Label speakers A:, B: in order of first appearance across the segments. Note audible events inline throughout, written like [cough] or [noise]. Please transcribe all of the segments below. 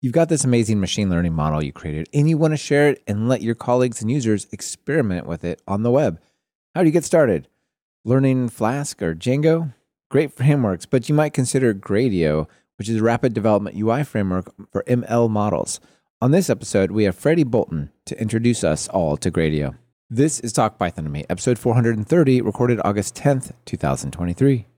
A: You've got this amazing machine learning model you created, and you want to share it and let your colleagues and users experiment with it on the web. How do you get started? Learning Flask or Django? Great frameworks, but you might consider Gradio, which is a rapid development UI framework for ML models. On this episode, we have Freddy Boulton to introduce us all to Gradio. This is Talk Python to Me, episode 430, recorded August 10th, 2023.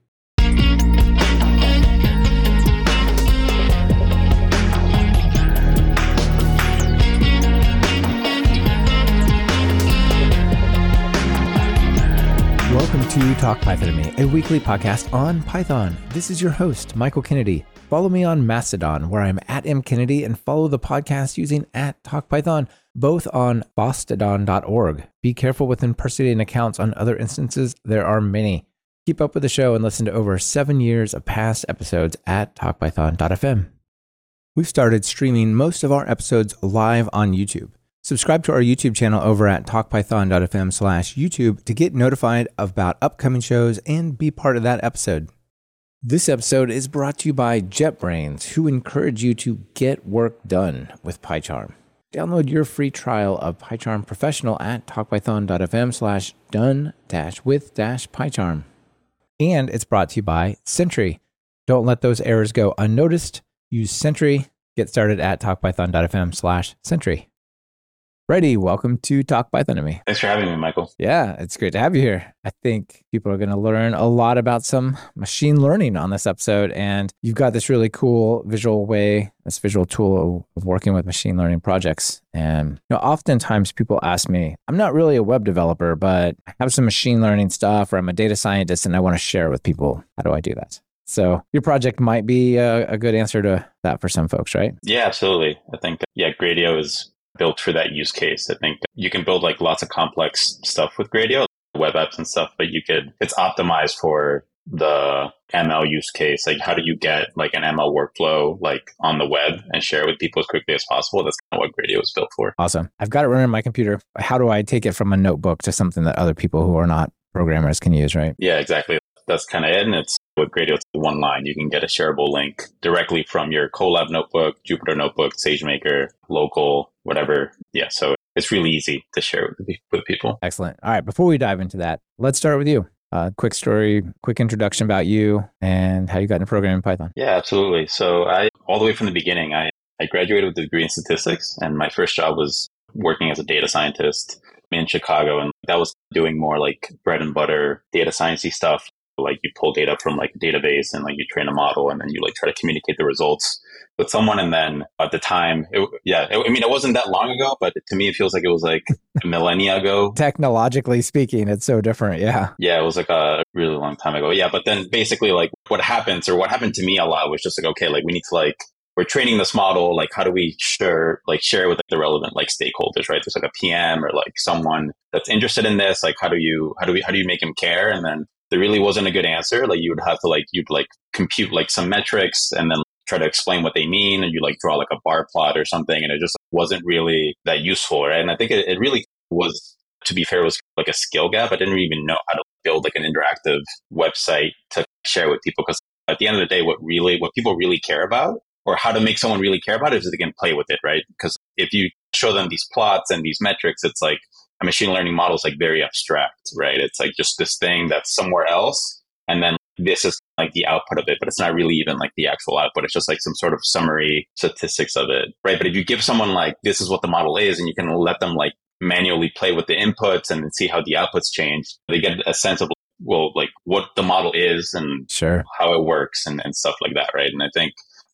A: Welcome to Talk Python to Me, a weekly podcast on Python. This is your host, Michael Kennedy. Follow me on Mastodon, where I'm at mkennedy, and follow the podcast using at TalkPython, both on fosstodon.org. Be careful with impersonating accounts on other instances. There are many. Keep up with the show and listen to over seven years of past episodes at talkpython.fm. We've started streaming most of our episodes live on YouTube. Subscribe to our YouTube channel over at talkpython.fm slash YouTube to get notified about upcoming shows and be part of that episode. This episode is brought to you by JetBrains, who encourage you to get work done with PyCharm. Download your free trial of PyCharm Professional at talkpython.fm slash done dash with dash PyCharm. And it's brought to you by Sentry. Don't let those errors go unnoticed. Use Sentry. Get started at talkpython.fm slash Sentry. Freddy, welcome to Talk Python to me.
B: Thanks for having me, Michael.
A: Yeah, it's great to have you here. I think people are going to learn a lot about some machine learning on this episode. And you've got this really cool visual way, this visual tool of working with machine learning projects. And you know, oftentimes people ask me, I'm not really a web developer, but I have some machine learning stuff, or I'm a data scientist and I want to share it with people. How do I do that? So your project might be a, a, good answer to that for some folks, right?
B: Yeah, absolutely. I think yeah, Gradio is built for that use case. I think you can build like lots of complex stuff with Gradio, web apps and stuff, but you could, it's optimized for the ML use case. Like, how do you get like an ML workflow like on the web and share it with people as quickly as possible? That's kind of what Gradio was built for.
A: Awesome. I've got it running on my computer. How do I take it from a notebook to something that other people who are not programmers can use, right?
B: Yeah, exactly. That's kind of it. And it's with Gradio, it's one line. You can get a shareable link directly from your Colab notebook, Jupyter notebook, SageMaker, local, whatever. Yeah. So it's really easy to share with, with people.
A: Excellent. All right. Before we dive into that, let's start with you. Uh, quick story, quick introduction about you and how you got into programming Python.
B: Yeah, absolutely. So I, all the way from the beginning, I, I graduated with a degree in statistics and my first job was working as a data scientist in Chicago. And that was doing more like bread and butter data sciencey stuff like you pull data from like a database and like you train a model and then you like try to communicate the results with someone and then at the time it, yeah it, i mean it wasn't that long ago but to me it feels like it was like a millennia ago. [laughs]
A: Technologically speaking it's so different yeah.
B: Yeah it was like a really long time ago. Yeah but then basically like what happens or what happened to me a lot was just like okay like we need to like we're training this model like how do we share like share with like, the relevant like stakeholders right? There's like a pm or like someone that's interested in this like how do you how do we how do you make them care? And then there really wasn't a good answer. Like you would have to like you'd like compute like some metrics and then try to explain what they mean, and you like draw like a bar plot or something, and it just wasn't really that useful, right? And I think it, it really was, to be fair, was like a skill gap. I didn't even know how to build like an interactive website to share with people because at the end of the day, what really what people really care about or how to make someone really care about it is they can play with it, right? Because if you show them these plots and these metrics, it's like a machine learning model is like very abstract, right? It's like just this thing that's somewhere else. And then this is like the output of it, but it's not really even like the actual output. It's just like some sort of summary statistics of it, right? But if you give someone like, this is what the model is, and you can let them like manually play with the inputs and see how the outputs change, they get a sense of, well, like what the model is and
A: sure.
B: how it works and, and stuff like that, right? And I think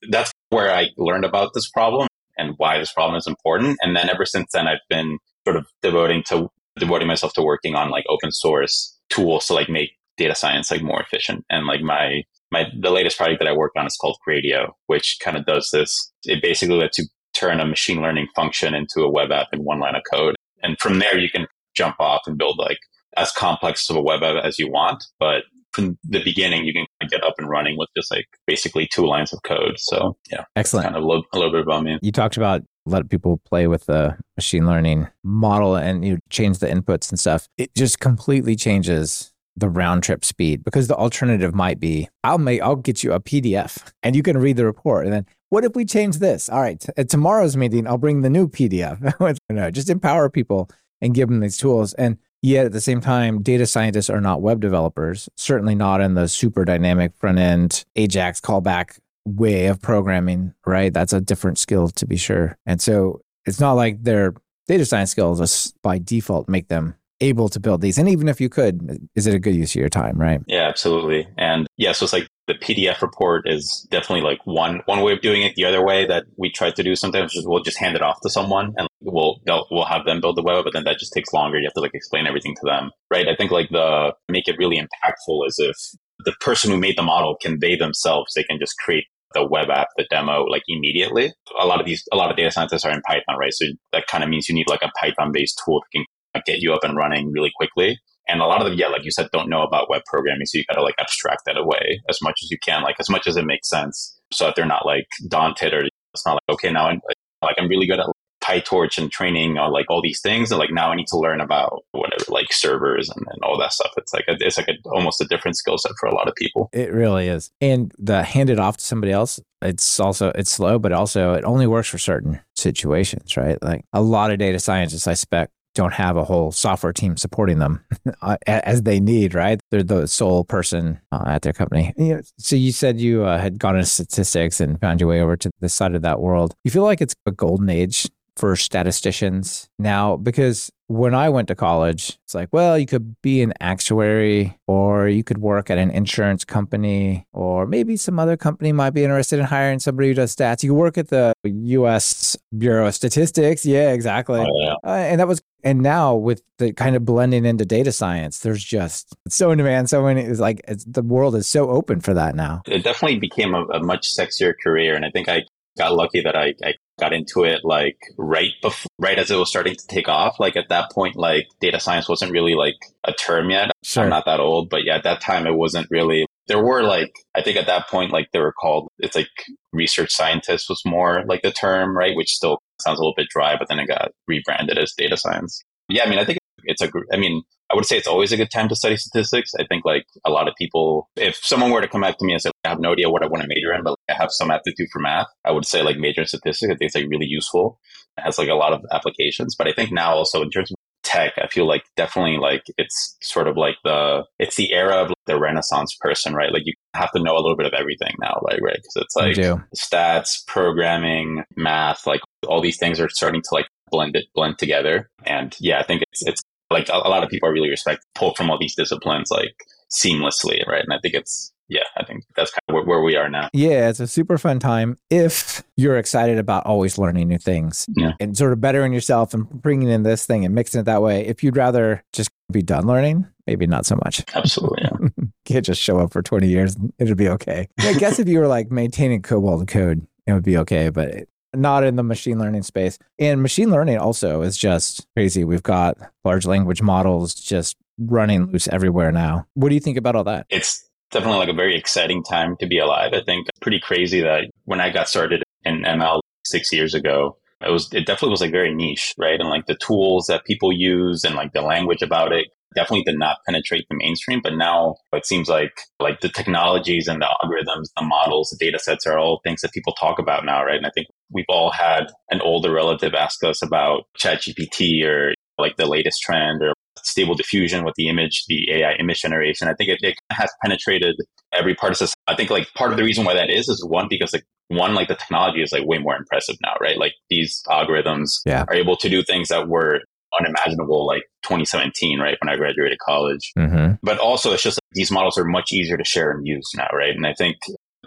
B: that's where I learned about this problem and why this problem is important. And then ever since then, I've been sort of devoting to devoting myself to working on like open source tools to like make data science like more efficient. And like my my the latest project that I work on is called Gradio, which kind of does this. It basically lets you turn a machine learning function into a web app in one line of code. And from there you can jump off and build like as complex of a web app as you want. But from the beginning, you can get up and running with just like basically two lines of code. So yeah,
A: excellent.
B: Kind of a little, a little bit about me.
A: You talked about let people play with the machine learning model and you change the inputs and stuff. It just completely changes the round trip speed because the alternative might be I'll make I'll get you a PDF and you can read the report and then what if we change this? All right, at tomorrow's meeting, I'll bring the new PDF. [laughs] no, just empower people and give them these tools. And yet at the same time, data scientists are not web developers, certainly not in the super dynamic front end Ajax callback way of programming, right? That's a different skill to be sure. And so it's not like their data science skills just by default make them able to build these. And even if you could, is it a good use of your time, right?
B: Yeah, absolutely. And yeah, so it's like the PDF report is definitely like one one way of doing it. The other way that we try to do sometimes is we'll just hand it off to someone and we'll we'll have them build the web, but then that just takes longer. You have to like explain everything to them, right? I think like the make it really impactful is if the person who made the model can they themselves they can just create the web app, the demo, like immediately. A lot of these, a lot of data scientists are in Python, right? So that kind of means you need like a Python based tool that can get you up and running really quickly. And a lot of them, yeah, like you said, don't know about web programming. So you got to like abstract that away as much as you can, like as much as it makes sense. So that they're not like daunted or it's not like, okay, now I'm like, I'm really good at PyTorch and training on like all these things. And like now I need to learn about whatever, like servers and, and all that stuff. It's like, a, it's like a, almost a different skill set for a lot of people.
A: It really is. And the hand it off to somebody else, it's also, it's slow, but also it only works for certain situations, right? Like a lot of data scientists, I spec don't have a whole software team supporting them [laughs] uh, as they need, right? They're the sole person uh, at their company. So you said you uh, had gone into statistics and found your way over to the side of that world. You feel like it's a golden age for statisticians now because when I went to college, it's like, well, you could be an actuary or you could work at an insurance company or maybe some other company might be interested in hiring somebody who does stats. You work at the US Bureau of Statistics. Yeah, exactly. Oh, yeah. Uh, and that was, and now with the kind of blending into data science, there's just so in demand. So many, it's like it's, the world is so open for that now.
B: It definitely became a, a much sexier career. And I think I got lucky that I, I got into it like right before, right as it was starting to take off. Like at that point, like data science wasn't really like a term yet. Sure. I'm not that old, but yeah, at that time it wasn't really. There were like I think at that point like they were called. It's like research scientist was more like the term, right? Which still sounds a little bit dry, but then it got rebranded as data science. Yeah, I mean, I think it's a. I mean, I would say it's always a good time to study statistics. I think like a lot of people, if someone were to come back to me and say, I have no idea what I want to major in, but like, I have some aptitude for math, I would say like major in statistics. I think it's like really useful. It has like a lot of applications. But I think now also in terms of tech, I feel like definitely like it's sort of like the, it's the era of like, the renaissance person, right? Like you have to know a little bit of everything now, right? Right. Cause it's like stats, programming, math, like all these things are starting to like blend it, blend together. And yeah, I think it's, it's like a, a lot of people are really respect pull from all these disciplines like seamlessly, right? And I think it's yeah, I think that's kind of where, where, we are now.
A: Yeah, it's a super fun time if you're excited about always learning new things yeah. and sort of bettering yourself and bringing in this thing and mixing it that way. If you'd rather just be done learning, maybe not so much.
B: Absolutely. Yeah. [laughs]
A: Can't just show up for 20 years. It'll be okay. I guess if you were like maintaining COBOL code, it would be okay. But not in the machine learning space. And machine learning also is just crazy. We've got large language models just running loose everywhere now. What do you think about all that?
B: It's definitely like a very exciting time to be alive. I think pretty crazy that when I got started in ML six years ago, it was it definitely was like very niche, right? And like the tools that people use and like the language about it definitely did not penetrate the mainstream. But now it seems like like the technologies and the algorithms, the models, the data sets are all things that people talk about now, right? And I think we've all had an older relative ask us about ChatGPT or like the latest trend or stable diffusion with the image, the AI image generation. I think it, it has penetrated every part of society. I think like part of the reason why that is is one because like one like the technology is like way more impressive now, right? Like these algorithms yeah. are able to do things that were unimaginable like 2017 right when i graduated college mm-hmm. but also it's just like, these models are much easier to share and use now right and i think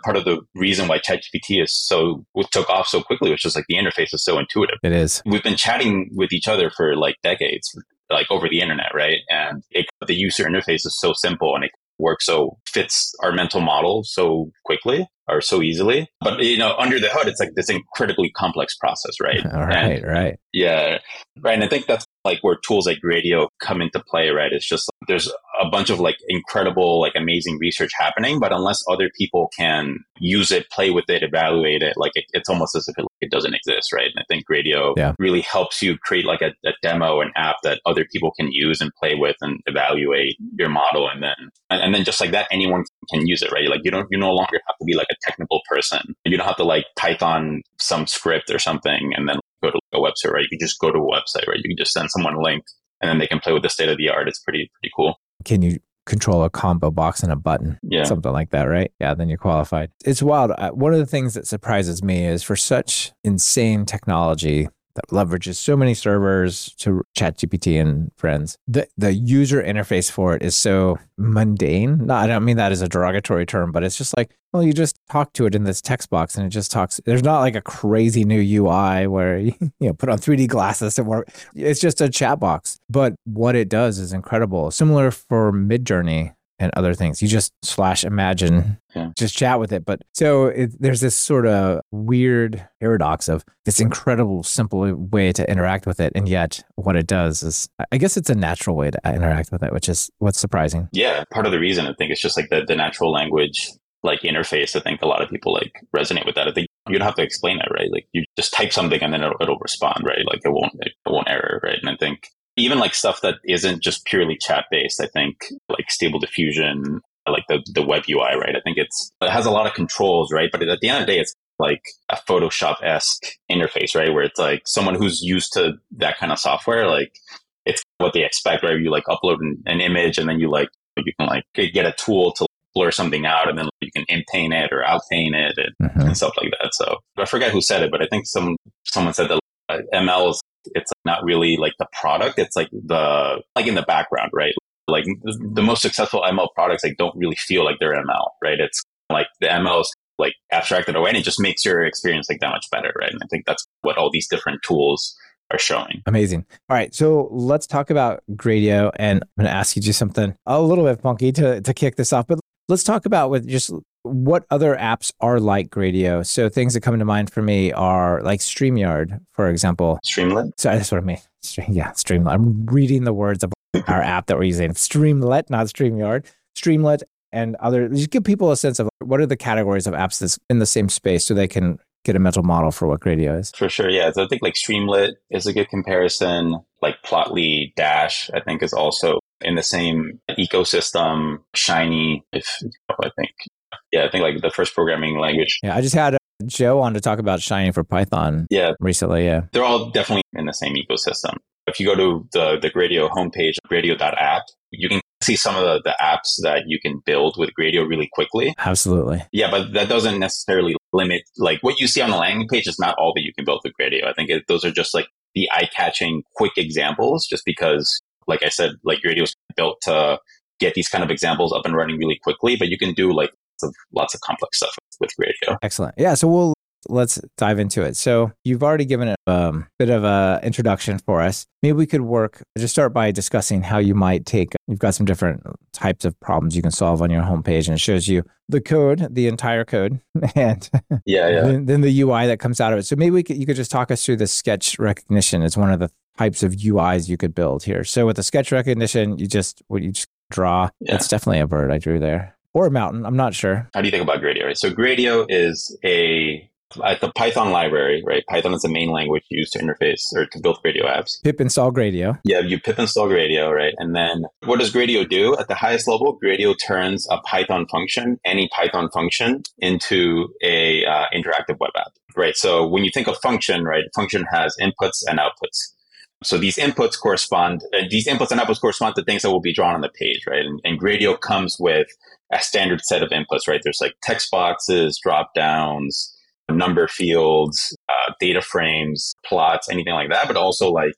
B: part of the reason why ChatGPT is so took off so quickly was just like the interface is so intuitive.
A: It is.
B: We've been chatting with each other for like decades, like over the internet, right? And it, the user interface is so simple and it works so fits our mental model so quickly or so easily. But you know, under the hood, it's like this incredibly complex process, right? [laughs]
A: All right, and, right.
B: Yeah, right. And I think that's like where tools like Gradio come into play, right? It's just like, there's a bunch of like incredible, like amazing research happening, but unless other people can use it, play with it, evaluate it, like it, it's almost as if it it doesn't exist, right? And I think Gradio
A: Yeah.
B: really helps you create like a, a demo, an app that other people can use and play with and evaluate your model, and then and, and then just like that, anyone can use it, right? Like you don't you no longer have to be like a technical person. You don't have to like Python some script or something and then go to a website, right? You can just go to a website, right? You can just send someone a link and then they can play with the state of the art. It's pretty pretty cool.
A: Can you control a combo box and a button?
B: Yeah.
A: Something like that, right? Yeah, then you're qualified. It's wild. Uh, One of the things that surprises me is for such insane technology that leverages so many servers to ChatGPT and friends, the, the user interface for it is so mundane. No, I don't mean that as a derogatory term, but it's just like, well, you just talk to it in this text box and it just talks. There's not like a crazy new UI where you, [laughs] you know put on 3D glasses and work. It's just a chat box. But what it does is incredible. Similar for Midjourney and other things. You just slash imagine,
B: Yeah.
A: just chat with it. But so it, there's this sort of weird paradox of this incredible simple way to interact with it, and yet what it does is, I guess it's a natural way to interact with it, which is what's surprising.
B: Yeah, part of the reason I think it's just like the, the natural language like interface. I think a lot of people like resonate with that. I think you don't have to explain it, right? Like you just type something and then it'll, it'll respond, right? Like it won't it won't error, right? And I think even like stuff that isn't just purely chat based, I think like stable diffusion, like the the web UI, right? I think it's it has a lot of controls, right? But at the end of the day, it's like a Photoshop esque interface, right? Where it's like someone who's used to that kind of software, like it's what they expect, right? You like upload an, an image and then you like you can like get a tool to blur something out and then you can inpaint it or outpaint it and,
A: Mhm.
B: and stuff like that. So I forget who said it, but I think some someone said that ML is it's not really like the product; it's like the like in the background, right? Like the, most successful ML products like don't really feel like they're ML, right? It's like the ML is like abstracted away, and it just makes your experience like that much better, right? And I think that's what all these different tools are showing.
A: Amazing. All right, so let's talk about Gradio, and I'm going to ask you do something a little bit funky to to kick this off, but let's talk about with just what other apps are like Gradio. So things that come to mind for me are like StreamYard, for example.
B: Streamlit,
A: So that's what I mean. Stream, yeah, Streamlit. I'm reading the words of [laughs] our app that we're using. Streamlit, not StreamYard. Streamlit and other. Just give people a sense of what are the categories of apps that's in the same space, so they can get a mental model for what Gradio is.
B: for sure. Yeah, so I think like Streamlit is a good comparison. Like Plotly Dash, I think is also in the same ecosystem. Shiny, if I think, yeah, I think like the first programming language.
A: Yeah, I just had uh, Joe on to talk about Shiny for Python
B: Yeah,
A: recently. Yeah.
B: they're all definitely in the same ecosystem. If you go to the, the Gradio homepage, gradio.app, you can see some of the, the apps that you can build with Gradio really quickly.
A: Absolutely.
B: Yeah, but that doesn't necessarily limit, like what you see on the landing page is not all that you can build with Gradio. I think it, those are just like the eye catching quick examples, just because, like I said, like Gradio is built to get these kind of examples up and running really quickly, but you can do like of, lots of complex stuff with Gradio.
A: Excellent. Yeah. So we'll let's dive into it. So you've already given a um, bit of a introduction for us. Maybe we could work just start by discussing how you might take. You've got some different types of problems you can solve on your homepage, and it shows you the code, the entire code, [laughs] and
B: Yeah, yeah.
A: then, then the UI that comes out of it. So maybe we could, you could just talk us through the sketch recognition. It's one of the types of UIs you could build here. So with the sketch recognition, you just what you just draw.
B: Yeah.
A: It's definitely a bird I drew there, or a mountain. I'm not sure.
B: How do you think about Gradio? Right? So Gradio is a at the Python library, right? Python is the main language used to interface or to build Gradio apps.
A: Pip install Gradio.
B: Yeah, you pip install Gradio, right? And then what does Gradio do? At the highest level, Gradio turns a Python function, any Python function, into a uh, interactive web app, right? So when you think of function, right, function has inputs and outputs. So these inputs correspond, uh, these inputs and outputs correspond to things that will be drawn on the page, right? And, and Gradio comes with a standard set of inputs, right? There's like text boxes, drop downs, number fields, uh, data frames, plots, anything like that, but also like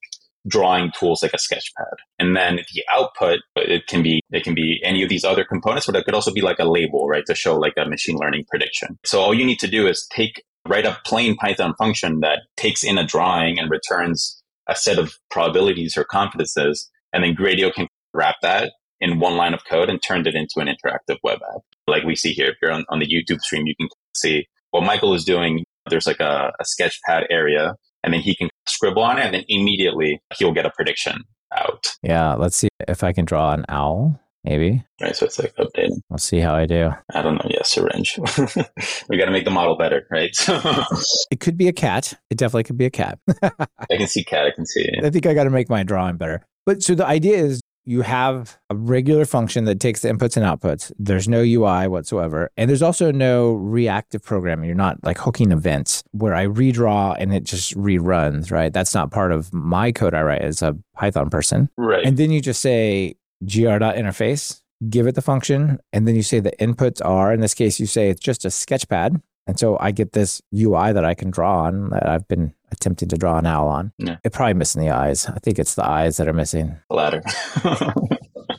B: drawing tools like a sketchpad. And then the output, it can be, it can be any of these other components, but it could also be like a label, right? To show like a machine learning prediction. So all you need to do is take, write a plain Python function that takes in a drawing and returns a set of probabilities or confidences. And then Gradio can wrap that in one line of code and turned it into an interactive web app. Like we see here, if you're on, on the YouTube stream, you can see what Michael is doing. There's like a, a sketchpad area and then he can scribble on it and then immediately he'll get a prediction out.
A: Yeah, let's see if I can draw an owl. maybe.
B: Right. So it's like updating.
A: We'll see how I do.
B: I don't know. Yeah, syringe. [laughs] we got to make the model better, right? [laughs]
A: it could be a cat. It definitely could be a cat. [laughs]
B: I can see cat. I can see.
A: I think I got to make my drawing better. But so the idea is you have a regular function that takes the inputs and outputs. There's no UI whatsoever. And there's also no reactive programming. You're not like hooking events where I redraw and it just reruns, right? That's not part of my code I write as a Python person.
B: Right.
A: And then you just say gr.interface, give it the function, and then you say the inputs are, in this case, you say it's just a sketchpad. And so I get this UI that I can draw on that I've been attempting to draw an owl on.
B: Yeah.
A: It probably missing the eyes. I think it's the eyes that are missing.
B: The latter. [laughs]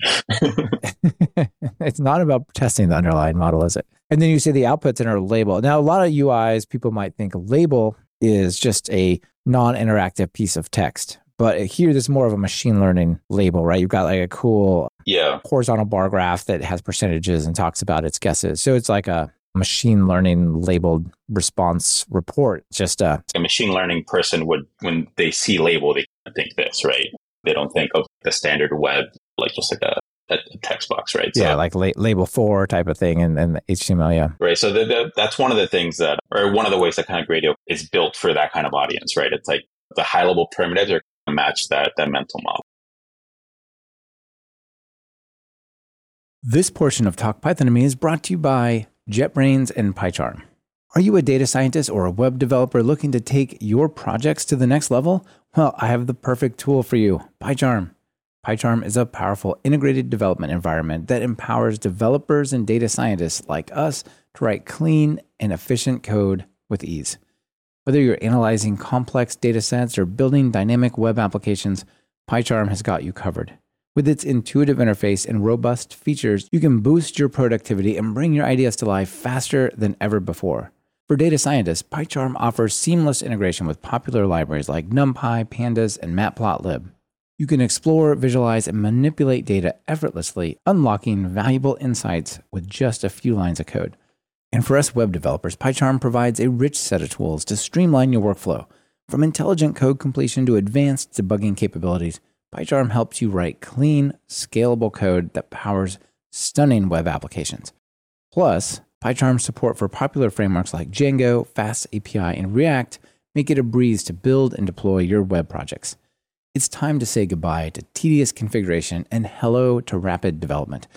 B: [laughs]
A: it's not about testing the underlying model, is it? And then you say the outputs in our label. Now, a lot of UIs, people might think a label is just a non interactive piece of text. But here, there's more of a machine learning label, right? You've got like a cool
B: yeah.
A: horizontal bar graph that has percentages and talks about its guesses. So it's like a machine learning labeled response report. Just
B: a, a machine learning person would, when they see label, they think this, right? They don't think of the standard web like just like a, a text box, right?
A: So, yeah, like la- label four type of thing and, and HTML, yeah.
B: Right. So the, the, that's one of the things that, or one of the ways that kind of Gradio is built for that kind of audience, right? It's like the high level primitives are match that, that mental model.
A: This portion of Talk Python to Me is brought to you by JetBrains and PyCharm. Are you a data scientist or a web developer looking to take your projects to the next level? Well, I have the perfect tool for you PyCharm. PyCharm is a powerful integrated development environment that empowers developers and data scientists like us to write clean and efficient code with ease. Whether you're analyzing complex data sets or building dynamic web applications, PyCharm has got you covered. With its intuitive interface and robust features, you can boost your productivity and bring your ideas to life faster than ever before. For data scientists, PyCharm offers seamless integration with popular libraries like NumPy, Pandas, and Matplotlib. You can explore, visualize, and manipulate data effortlessly, unlocking valuable insights with just a few lines of code. And for us web developers, PyCharm provides a rich set of tools to streamline your workflow. From intelligent code completion to advanced debugging capabilities, PyCharm helps you write clean, scalable code that powers stunning web applications. Plus, PyCharm's support for popular frameworks like Django, FastAPI, and React make it a breeze to build and deploy your web projects. It's time to say goodbye to tedious configuration and hello to rapid development.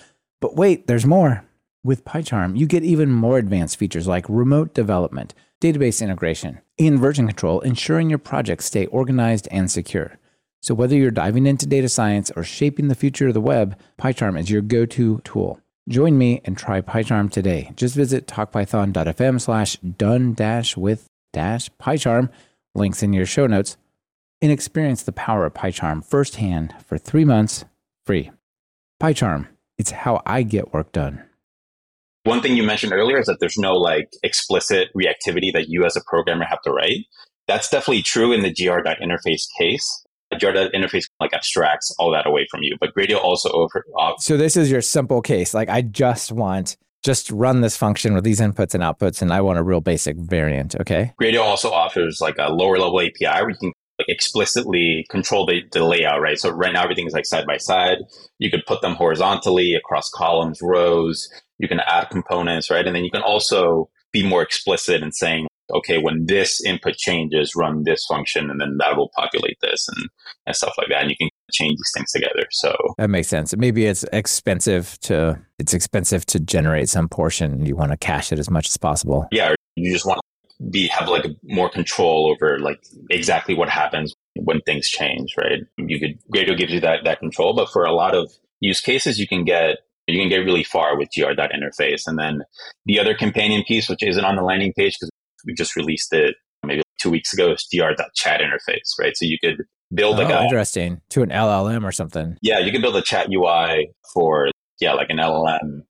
A: But wait, there's more. With PyCharm, you get even more advanced features like remote development, database integration, and version control, ensuring your projects stay organized and secure. So whether you're diving into data science or shaping the future of the web, PyCharm is your go-to tool. Join me and try PyCharm today. Just visit talkpython.fm slash done dash with dash PyCharm, links in your show notes, and experience the power of PyCharm firsthand for three months free. PyCharm, it's how I get work done.
B: One thing you mentioned earlier is that there's no like explicit reactivity that you as a programmer have to write. That's definitely true in the gr.interface case. gr.interface like abstracts all that away from you, but Gradio also over. Uh,
A: so this is your simple case. Like I just want just run this function with these inputs and outputs, and I want a real basic variant. Okay.
B: Gradio also offers like a lower level API where you can like explicitly control the, the layout, right? So right now everything is like side by side. You could put them horizontally across columns, rows. You can add components, right? And then you can also be more explicit in saying, okay, when this input changes, run this function, and then that will populate this and, and stuff like that. And you can change these things together. So
A: that makes sense. Maybe it's expensive to it's expensive to generate some portion. You want to cache it as much as possible.
B: Yeah, you just want to be have like more control over like exactly what happens when things change, right? You could Gradio gives you that that control, but for a lot of use cases, you can get you can get really far with gr.interface. And then the other companion piece, which isn't on the landing page because we just released it maybe two weeks ago, is gr.chat interface, right? So you could build like
A: oh,
B: a
A: interesting to an LLM or something.
B: Yeah, you can build a chat UI for yeah, like an LLM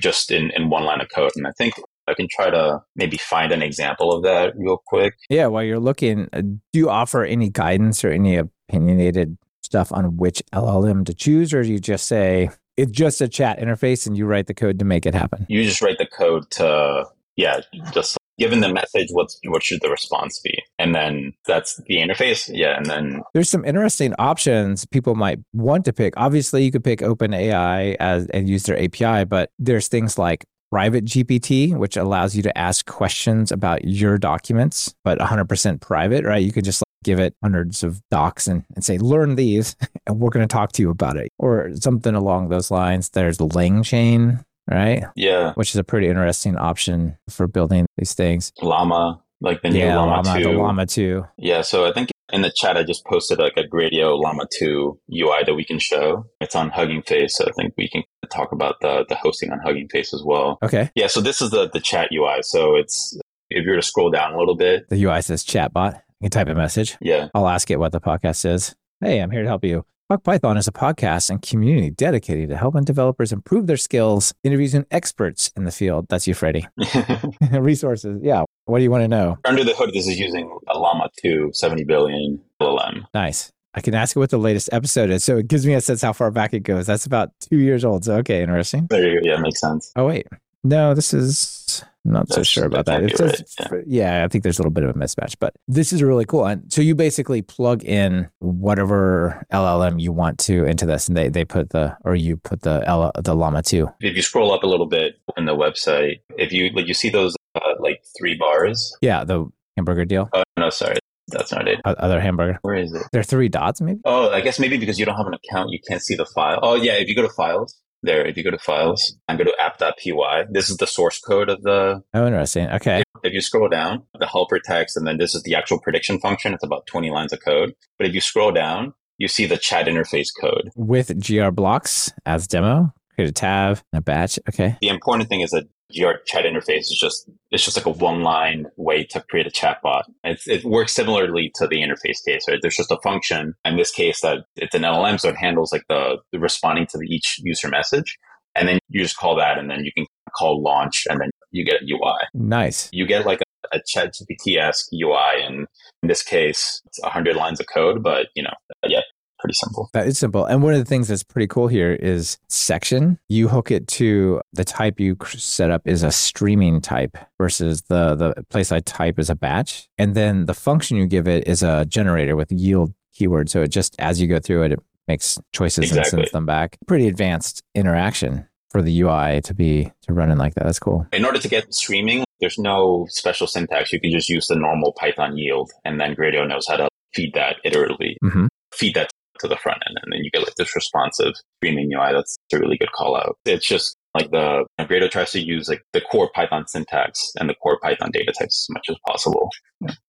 B: just in in one line of code. And I think I can try to maybe find an example of that real quick.
A: Yeah, while you're looking, uh, do you offer any guidance or any opinionated stuff on which LLM to choose, or do you just say it's just a chat interface and you write the code to make it happen?
B: You just write the code to, yeah, just given the message, what's what should the response be? And then that's the interface. Yeah, and then
A: there's some interesting options people might want to pick. Obviously, you could pick OpenAI as and use their API, but there's things like private GPT, which allows you to ask questions about your documents, but 100% private, right? You could just like give it hundreds of docs and, and say, learn these, [laughs] and we're going to talk to you about it, or something along those lines. There's LangChain, right?
B: Yeah.
A: Which is a pretty interesting option for building these things.
B: Llama, like the new
A: yeah,
B: Llama,
A: Llama
B: 2.
A: the Llama 2.
B: Yeah, so I think in the chat I just posted like a Gradio Llama 2 UI that we can show. It's on Hugging Face, so I think we can talk about the the hosting on Hugging Face as well.
A: Okay.
B: Yeah, so this is the the chat UI. So it's if you were to scroll down a little bit,
A: The UI says chatbot. You can type a message.
B: yeah,
A: I'll ask it what the podcast is. Hey, I'm here to help you. Talk Python is a podcast and community dedicated to helping developers improve their skills, interviewing experts in the field. That's you, Freddy. [laughs] [laughs] Resources. Yeah. What do you want to know?
B: under the hood, this is using a Llama 2 70 billion LLM.
A: Nice. I can ask it what the latest episode is. So it gives me a sense how far back it goes. That's about two years old. So, okay, interesting.
B: There you go. Yeah, makes sense.
A: Oh, wait. No, this is not so
B: That's-
A: sure about that. It says,
B: be
A: yeah. I think there's a little bit of a mismatch, but this is really cool. And so you basically plug in whatever LLM you want to into this, and they, they put the, or you put the L, the Llama 2.
B: If you scroll up a little bit in the website, if you like, you see those uh, like three bars.
A: Yeah, the hamburger deal,
B: Oh no, sorry, that's not it.
A: Other hamburger.
B: Where is it?
A: There are three dots, maybe?
B: Oh, I guess maybe because you don't have an account, you can't see the file. Oh, yeah. If you go to files, there, if you go to files and go to app.py, this is the source code of the.
A: Oh, interesting. Okay.
B: If you scroll down, the helper text, and then this is the actual prediction function. It's about 20 lines of code. But if you scroll down, you see the chat interface code.
A: With GR blocks as demo, create a tab, and a batch. Okay.
B: The important thing is that your chat interface is just it's just like a one line way to create a chatbot. It's, it works similarly to the interface case, right? There's just a function in this case that it's an LLM, so it handles like the, the responding to the, each user message, and then you just call that, and then you can call launch, and then you get a UI.
A: Nice.
B: You get like a, a ChatGPT esque UI, and in this case, it's hundred lines of code, but you know, yeah, pretty simple.
A: That is simple. And one of the things that's pretty cool here is section. You hook it to the type you set up is a streaming type versus the the place I type is a batch. And then the function you give it is a generator with yield keyword. So it just as you go through it, it makes choices and sends them back. Pretty advanced interaction for the UI to be to run in like that. That's cool.
B: In order to get streaming, there's no special syntax. You can just use the normal Python yield, and then Gradio knows how to feed that iteratively,
A: hmm
B: feed that to the front end, and then you get like this responsive streaming UI. That's a really good call out. It's just like the Gradio tries to use like the core Python syntax and the core Python data types as much as possible,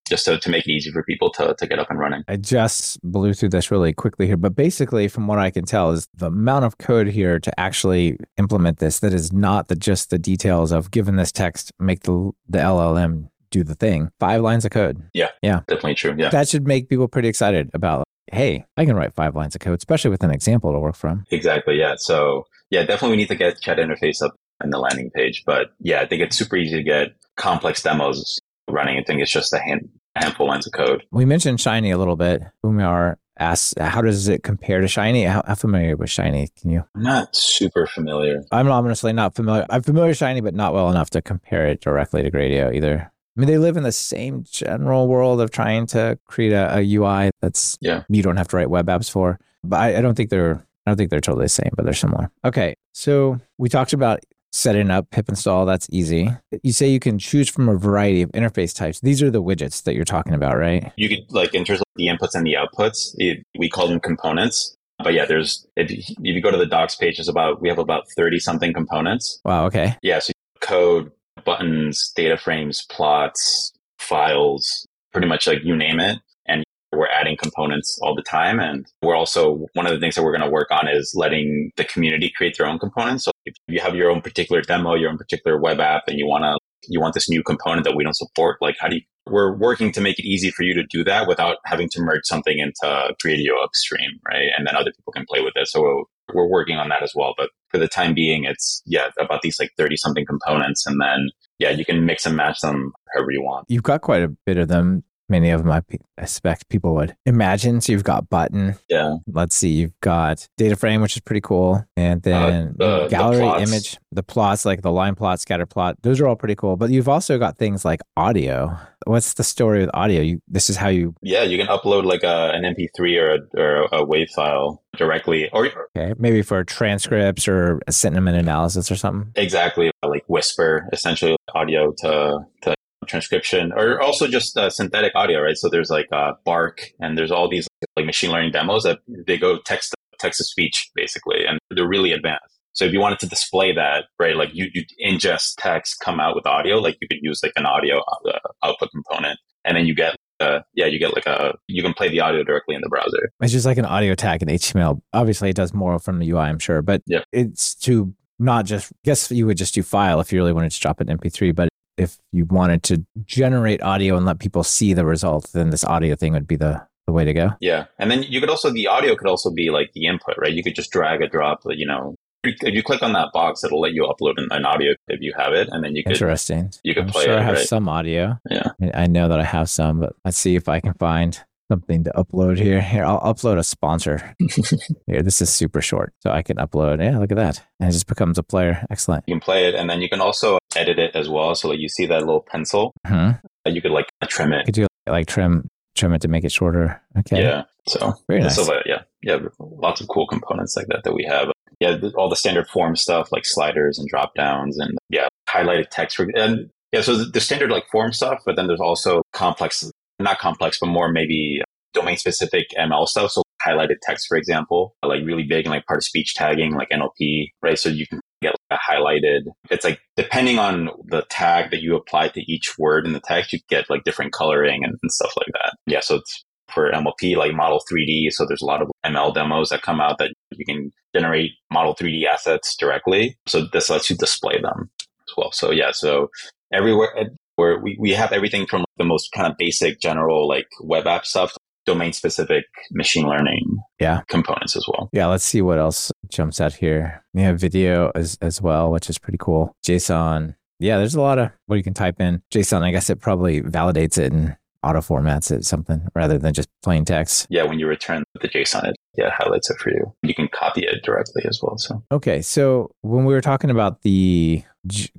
B: just to, to make it easy for people to, to get up and running.
A: I just blew through this really quickly here, but basically, from what I can tell, is the amount of code here to actually implement this that is not the just the details of given this text, make the the LLM do the thing. Five lines of code.
B: Yeah, yeah, definitely true. Yeah.
A: That should make people pretty excited about. Hey, I can write five lines of code, especially with an example to work from.
B: Exactly. Yeah. So yeah, definitely we need to get chat interface up in the landing page. But yeah, I think it's super easy to get complex demos running. I think it's just a, hand, handful of lines of code.
A: We mentioned Shiny a little bit. Umar asks, how does it compare to Shiny? How, how familiar with Shiny can you?
B: I'm not super familiar.
A: I'm honestly not familiar. I'm familiar with Shiny, but not well enough to compare it directly to Gradio either. I mean, they live in the same general world of trying to create a, a UI that's
B: Yeah.
A: you don't have to write web apps for. But I, I don't think they're I don't think they're totally the same, but they're similar. Okay, so we talked about setting up pip install. That's easy. You say you can choose from a variety of interface types. These are the widgets that you're talking about, right?
B: You could like in terms of the inputs and the outputs, it, we call them components. But yeah, there's if you, if you go to the docs page, there's about we have about thirty something components.
A: Wow. Okay.
B: Yeah, so code, buttons, data frames, plots, files, pretty much like you name it. And we're adding components all the time. And we're also, one of the things that we're going to work on is letting the community create their own components. So if you have your own particular demo, your own particular web app, and you want to, you want this new component that we don't support, like how do you, we're working to make it easy for you to do that without having to merge something into Gradio upstream, right? And then other people can play with it. So we're working on that as well. But for the time being, it's yeah about these like thirty something components, and then yeah you can mix and match them however you want.
A: You've got quite a bit of them. Many of them I pe- expect people would imagine. So you've got button.
B: Yeah.
A: Let's see, you've got data frame, which is pretty cool, and uh, then
B: the- the
A: gallery
B: plots.
A: image, the plots like the line plot, scatter plot. Those are all pretty cool. But you've also got things like audio. What's the story with audio? You this is how you
B: Yeah, you can upload like a, an MP3 or a, or a WAV file directly, or
A: okay maybe for transcripts or sentiment analysis or something.
B: exactly like Whisper, essentially audio to to transcription, or also just uh, synthetic audio, right? So there's like uh, Bark, and there's all these like machine learning demos that they go text text to speech basically, and they're really advanced. So if you wanted to display that, right, like you, you ingest text, come out with audio, like you could use like an audio uh, output component, and then you get, uh, yeah, you get like a, you can play the audio directly in the browser.
A: It's just like an audio tag in HTML. Obviously, it does more from the UI, I'm sure, but
B: Yeah.
A: it's to not just. Guess you would just do file if you really wanted to drop an MP3, but if you wanted to generate audio and let people see the results, then this audio thing would be the the way to go.
B: Yeah, and then you could also the audio could also be like the input, right? You could just drag a drop, you know. If you click on that box, it'll let you upload an, an audio if you have it, and then you could
A: Interesting.
B: you could
A: I'm
B: play
A: sure
B: it,
A: I have
B: right?
A: some audio.
B: Yeah.
A: I- I know that I have some, but let's see if I can find something to upload here. Here, I'll upload a sponsor. [laughs] here, this is super short, so I can upload. Yeah, look at that, and it just becomes a player. Excellent.
B: you can play it, and then you can also edit it as well. So like you see that little pencil,
A: hmm
B: uh, you could like trim it.
A: could do like trim trim it to make it shorter. Okay.
B: Yeah, so
A: Very nice.
B: so yeah, yeah, lots of cool components like that that we have. Yeah, all the standard form stuff like sliders and drop downs, and yeah, highlighted text for and yeah. So the, the standard like form stuff, but then there's also complex, not complex, but more maybe domain specific ML stuff. So highlighted text, for example, like really big and like part of speech tagging, like NLP, right? So you can get like, a highlighted. It's like depending on the tag that you apply to each word in the text, you get like different coloring and, and stuff like that. Yeah, so it's for MLP, like Model 3D. So there's a lot of ML demos that come out that you can generate Model 3D assets directly. So this lets you display them as well. So yeah, so everywhere where we, we have everything from the most kind of basic general like web app stuff, domain specific machine learning
A: Yeah.
B: components as well.
A: Yeah, let's see what else jumps out here. We have video as as well, which is pretty cool. JSON. Yeah, there's a lot of what you can type in. JSON, I guess it probably validates it and auto formats it something rather than just plain text.
B: Yeah, when you return the JSON, it yeah highlights it for you. You can copy it directly as well. So
A: Okay, so when we were talking about the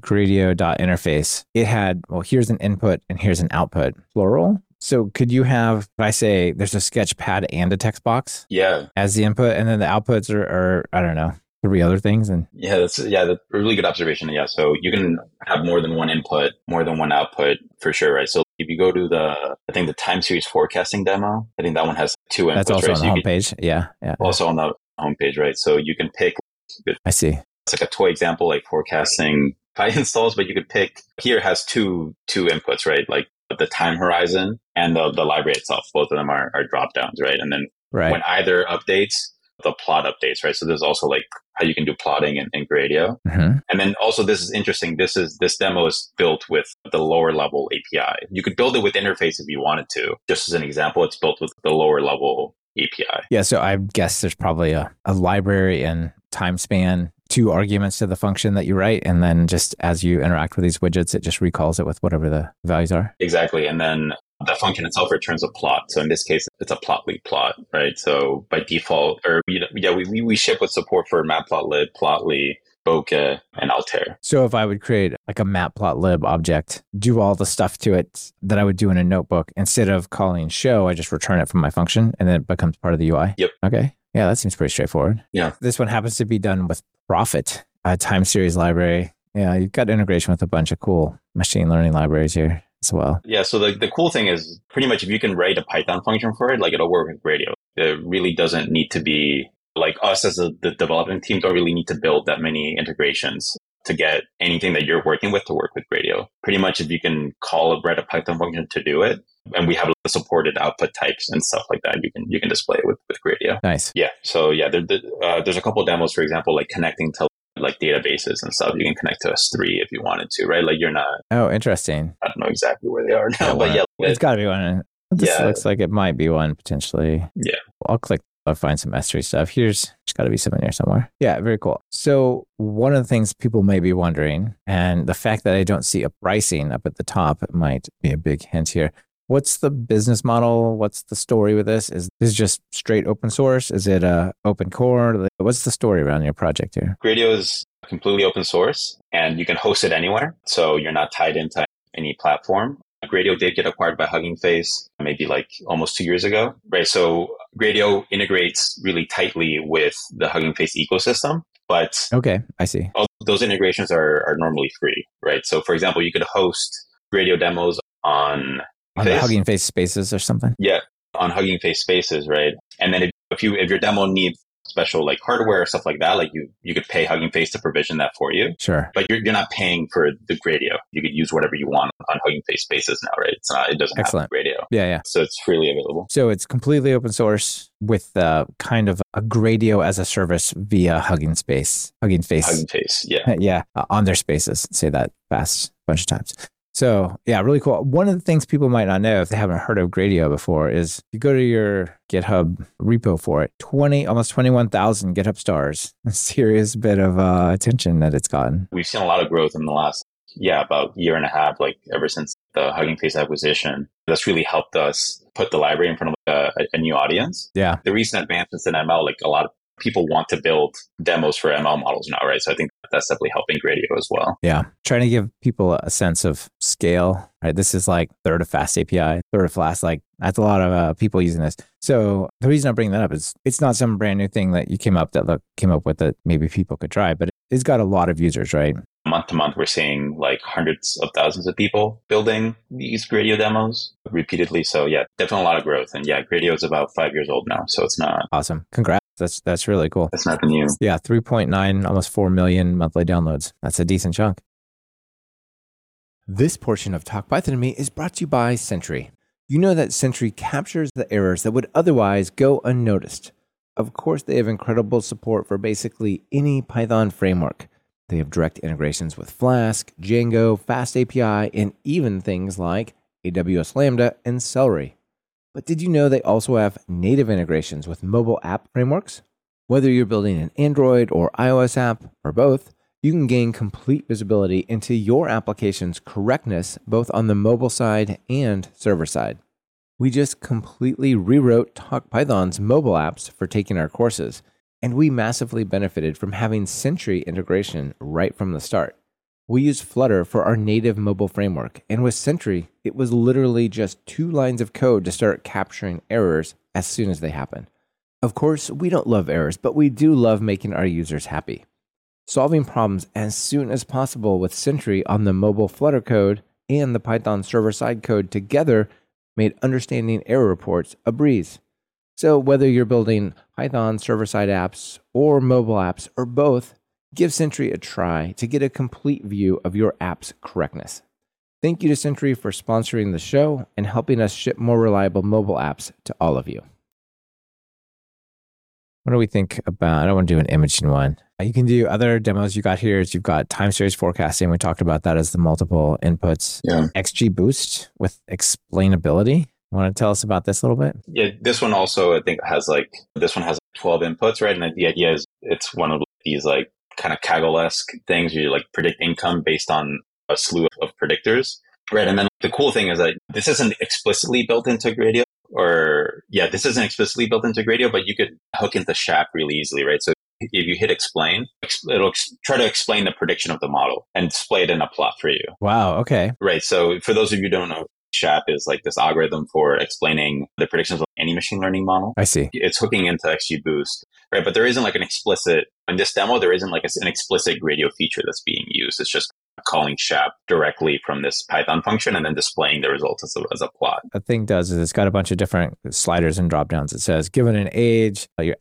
A: Gradio dot interface, it had well, here's an input and here's an output, plural. So could you have, if I say there's a sketch pad and a text box
B: yeah,
A: as the input, and then the outputs are, are I don't know, three other things, and
B: Yeah, that's yeah, that's a really good observation. Yeah, so you can have more than one input, more than one output for sure, right? So if you go to the, I think the time series forecasting demo, I think that one has two inputs,
A: that's also
B: right?
A: on
B: So
A: the
B: you can-
A: homepage. Yeah, yeah,
B: also on the homepage, right? So you can pick
A: I see.
B: it's like a toy example, like forecasting Pi [laughs] installs, but you could pick here has two two inputs, right? Like the time horizon and the, the library itself. Both of them are, are drop downs, right? And then
A: Right.
B: when either updates, the plot updates, right? So there's also like how you can do plotting in, in Gradio.
A: Mhm.
B: And then also this is interesting. This is this demo is built with the lower level API. You could build it with interface if you wanted to. Just as an example, it's built with the lower level API.
A: Yeah, so I guess there's probably a, a library and time span, two arguments to the function that you write, and then just as you interact with these widgets, it just recalls it with whatever the values are.
B: Exactly. And then the function itself returns a plot. So in this case, it's a plotly plot, right? So by default, or you know, yeah, we, we, we ship with support for matplotlib, plotly, bokeh, and altair.
A: So if I would create like a matplotlib object, do all the stuff to it that I would do in a notebook, instead of calling show, I just return it from my function and then it becomes part of the UI.
B: Yep.
A: Okay. Yeah, that seems pretty straightforward.
B: Yeah.
A: This one happens to be done with Prophet, a time series library. Yeah, you've got integration with a bunch of cool machine learning libraries here as well.
B: Yeah. So the, the cool thing is pretty much if you can write a Python function for it, like it'll work with Gradio. It really doesn't need to be like us as a, the development team don't really need to build that many integrations to get anything that you're working with to work with Gradio. Pretty much if you can call a write a Python function to do it, and we have the supported output types and stuff like that, you can you can display it with, with Gradio.
A: Nice.
B: Yeah. So yeah, there, there, uh, there's a couple demos, for example, like connecting to like databases and stuff. You can connect to S3 if you wanted to, right? Like you're not,
A: Oh, interesting.
B: I don't know exactly where they are [laughs] now, but yeah,
A: It's got to be one. This
B: Yeah.
A: looks like it might be one potentially.
B: Yeah.
A: I'll click. I'll find some S3 stuff. Here's there's got to be some in here somewhere. Yeah, very cool. So one of the things people may be wondering, and the fact that I don't see a pricing up at the top, it might be a big hint here. What's the business model? What's the story with this? Is this just straight open source? Is it a open core? What's the story around your project here?
B: Gradio is completely open source and you can host it anywhere. So you're not tied into any platform. Gradio did get acquired by Hugging Face maybe like almost two years ago, right? So Gradio integrates really tightly with the Hugging Face ecosystem. But
A: okay, I see.
B: those integrations are, are normally free, right? So for example, you could host Gradio demos on
A: on the Hugging Face Spaces or something.
B: Yeah, on Hugging Face Spaces, right? And then if, if you if your demo needs special like hardware or stuff like that, like you you could pay Hugging Face to provision that for you.
A: Sure.
B: But you're, you're not paying for the Gradio. You could use whatever you want on Hugging Face Spaces now, right? It's not it doesn't Excellent. have Gradio.
A: Yeah, yeah.
B: So it's freely available.
A: So it's completely open source with uh, kind of a Gradio as a service via Hugging Space, Hugging Face,
B: Hugging Face, yeah, [laughs]
A: yeah, uh, on their spaces. Say that fast a bunch of times. So yeah, really cool. One of the things people might not know if they haven't heard of Gradio before is you go to your GitHub repo for it, 20, almost 21,000 GitHub stars. [laughs] A serious bit of uh, attention that it's gotten.
B: We've seen a lot of growth in the last, yeah, about year and a half, like ever since the Hugging Face acquisition. That's really helped us put the library in front of a, a new audience.
A: Yeah.
B: The recent advancements in ML, like a lot of people want to build demos for ML models now, right? So I think that's definitely helping Gradio as well.
A: Yeah. Trying to give people a sense of scale, right? This is like third of Fast API, third of Flask. Like that's a lot of uh, people using this. So the reason I'm bringing that up is it's not some brand new thing that you came up that look, came up with that maybe people could try, but it's got a lot of users, right?
B: Month to month, we're seeing like hundreds of thousands of people building these Gradio demos repeatedly. So yeah, definitely a lot of growth. And yeah, Gradio is about five years old now, so it's not
A: awesome. Congrats. That's that's really cool.
B: That's nothing new.
A: Yeah, 3.9, almost 4 million monthly downloads. That's a decent chunk. This portion of Talk Python to Me is brought to you by Sentry. You know that Sentry captures the errors that would otherwise go unnoticed. Of course, they have incredible support for basically any Python framework. They have direct integrations with Flask, Django, FastAPI, and even things like AWS Lambda and Celery. But did you know they also have native integrations with mobile app frameworks? Whether you're building an Android or iOS app or both, you can gain complete visibility into your application's correctness both on the mobile side and server side. We just completely rewrote TalkPython's mobile apps for taking our courses, and we massively benefited from having Sentry integration right from the start. We use Flutter for our native mobile framework, and with Sentry, it was literally just two lines of code to start capturing errors as soon as they happen. Of course, we don't love errors, but we do love making our users happy. Solving problems as soon as possible with Sentry on the mobile Flutter code and the Python server side code together made understanding error reports a breeze. So, whether you're building Python server side apps or mobile apps or both, Give Sentry a try to get a complete view of your app's correctness. Thank you to Sentry for sponsoring the show and helping us ship more reliable mobile apps to all of you. What do we think about? I don't want to do an imaging one. You can do other demos you got here. Is you've got time series forecasting. We talked about that as the multiple inputs.
B: Yeah.
A: XGBoost with explainability. Want to tell us about this a little bit?
B: Yeah, this one also I think has like this one has 12 inputs, right? And the idea is it's one of these like kind of Kaggle-esque things. You like predict income based on a slew of predictors. Right. And then the cool thing is that this isn't explicitly built into Gradio or yeah, this isn't explicitly built into Gradio, but you could hook into SHAP really easily, right? So if you hit explain, it'll try to explain the prediction of the model and display it in a plot for you.
A: Wow. Okay.
B: Right. So for those of you who don't know, SHAP is like this algorithm for explaining the predictions of any machine learning model.
A: I see.
B: It's hooking into XGBoost, right? But there isn't like an explicit, in this demo, there isn't like an explicit Gradio feature that's being used. It's just calling SHAP directly from this Python function and then displaying the results as a, as a plot.
A: The thing does is it's got a bunch of different sliders and drop downs. It says, given an age, your,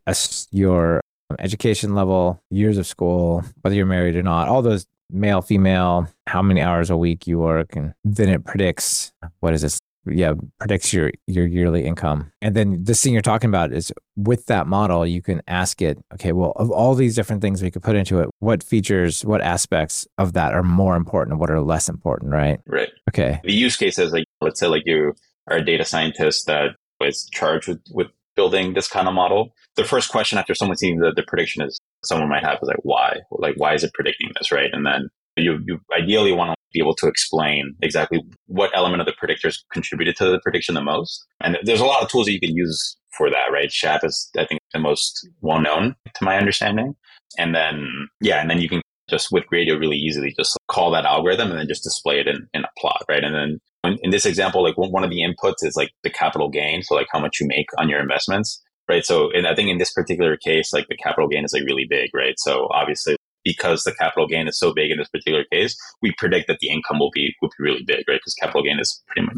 A: your um, education level, years of school, whether you're married or not, all those male, female, how many hours a week you work, and then it predicts what is this? Yeah, predicts your your yearly income. And then this thing you're talking about is with that model, you can ask it, okay, well, of all these different things we could put into it, what features, what aspects of that are more important, what are less important, right?
B: Right.
A: Okay.
B: The use case is like let's say like you are a data scientist that is charged with, with building this kind of model. The first question after someone seeing the, the prediction is someone might have is like, why? Like, why is it predicting this, right? And then You, you ideally want to be able to explain exactly what element of the predictors contributed to the prediction the most. And there's a lot of tools that you can use for that, right? SHAP is, I think, the most well known to my understanding. And then, yeah, and then you can just with Gradio really easily just call that algorithm and then just display it in, in a plot, right? And then in, in this example, like one of the inputs is like the capital gain. So like how much you make on your investments, right? So, and I think in this particular case, like the capital gain is like really big, right? So obviously because the capital gain is so big in this particular case, we predict that the income will be will be really big, right? Because capital gain is pretty much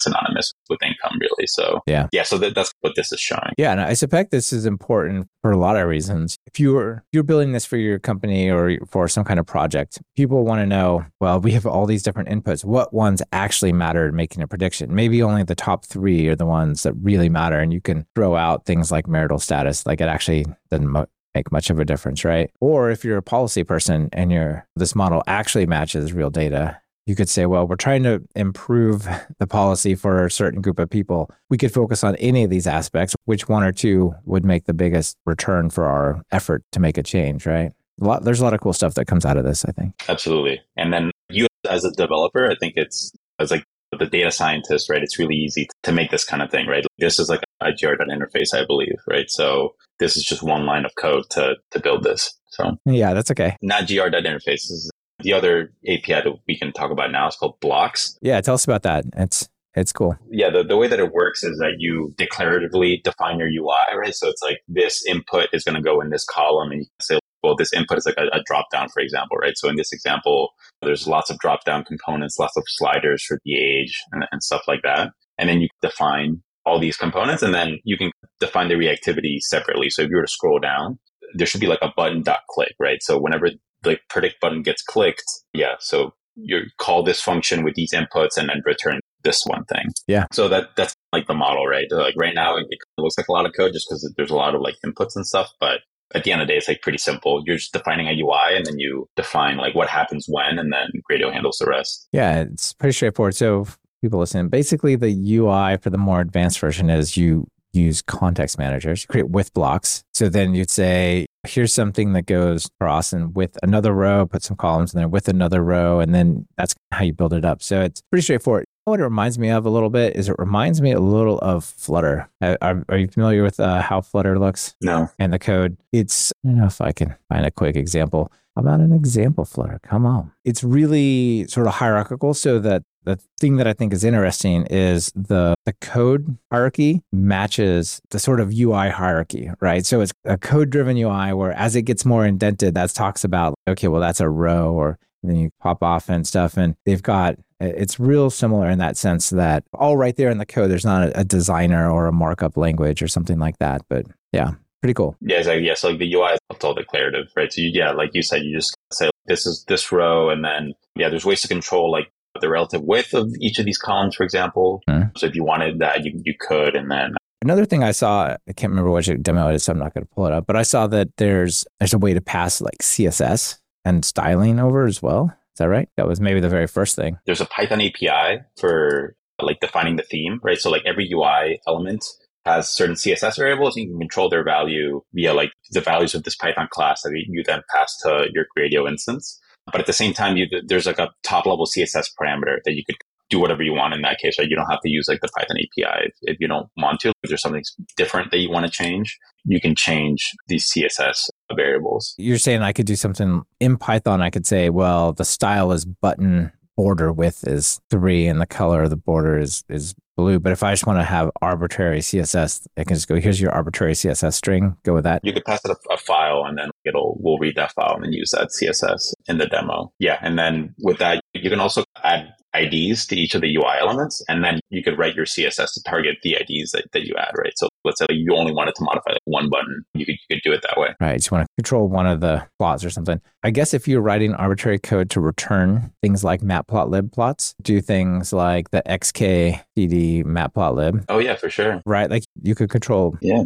B: synonymous with income, really. So
A: yeah,
B: yeah. So that, that's what this is showing.
A: Yeah, and I suspect this is important for a lot of reasons. If you're you're building this for your company or for some kind of project, people want to know. Well, we have all these different inputs. What ones actually matter in making a prediction? Maybe only the top three are the ones that really matter, and you can throw out things like marital status. Like it actually doesn't mo- make much of a difference, right? Or if you're a policy person and your this model actually matches real data you could say, well, we're trying to improve the policy for a certain group of people. We could focus on any of these aspects. Which one or two would make the biggest return for our effort to make a change, right? A lot, there's a lot of cool stuff that comes out of this, I think.
B: Absolutely. And then you as a developer, I think it's as like the data scientist, right? It's really easy to make this kind of thing, right? This is like a gr.interface, I believe, right? So this is just one line of code to to build this. So
A: yeah, that's okay.
B: Not gr.interface. This is the other API that we can talk about now is called Blocks.
A: Yeah, tell us about that. It's it's cool.
B: Yeah, the, the way that it works is that you declaratively define your UI, right? So it's like this input is going to go in this column, and you can say, well, this input is like a, a drop down, for example, right? So in this example, there's lots of drop down components, lots of sliders for the age and, and stuff like that. And then you define all these components, and then you can define the reactivity separately. So if you were to scroll down, there should be like a button dot click, right? So whenever the predict button gets clicked, yeah, so you call this function with these inputs and then return this one thing.
A: Yeah.
B: So that that's like the model, right? Like right now, it looks like a lot of code just because there's a lot of like inputs and stuff, but at the end of the day, it's like pretty simple. You're just defining a UI and then you define like what happens when, and then Gradio handles the rest.
A: Yeah, it's pretty straightforward. So people listen, basically the UI for the more advanced version is you use context managers, you create with blocks. So then you'd say, here's something that goes across and with another row, put some columns in there with another row, and then that's how you build it up. So it's pretty straightforward. What it reminds me of a little bit is it reminds me a little of Flutter. Are, are you familiar with uh, how Flutter looks?
B: No.
A: And the code? It's, I don't know if I can find a quick example. How about an example Flutter? Come on. It's really sort of hierarchical so that the thing that I think is interesting is the the code hierarchy matches the sort of UI hierarchy, right? So it's a code driven UI where as it gets more indented, that talks about okay, well that's a row or then you pop off and stuff and they've got it's real similar in that sense that all right there in the code there's not a, a designer or a markup language or something like that but yeah pretty cool
B: yeah exactly. yeah so like the ui is all declarative right so you, yeah like you said you just say this is this row and then yeah there's ways to control like the relative width of each of these columns, for example. Mm. So if you wanted that, you, you could. And then
A: another thing I saw, I can't remember which demo it is, so I'm not going to pull it up, but I saw that there's there's a way to pass like CSS and styling over as well. Is that right? That was maybe the very first thing.
B: There's a Python API for like defining the theme, right? So like every UI element has certain CSS variables and you can control their value via like the values of this Python class that you then pass to your Gradio instance. But at the same time, you, there's like a top level CSS parameter that you could do whatever you want in that case, right? You don't have to use like the Python API if, if you don't want to. If there's something different that you want to change, you can change these CSS variables.
A: You're saying I could do something in Python. I could say, well, the style is button border width is three and the color of the border is is blue. But if I just want to have arbitrary CSS, I can just go, here's your arbitrary CSS string. Go with that.
B: You could pass it a, a, file and then it'll, we'll read that file and then use that CSS in the demo. Yeah. And then with that, you can also add IDs to each of the UI elements. And then you could write your CSS to target the IDs that, that you add, right? So let's say you only wanted to modify like one button, you could, you could do it that way.
A: Right. You want to control one of the plots or something. I guess if you're writing arbitrary code to return things like matplotlib plots, do things like the xkcd matplotlib.
B: Oh, yeah, for sure.
A: Right. Like you could control
B: yeah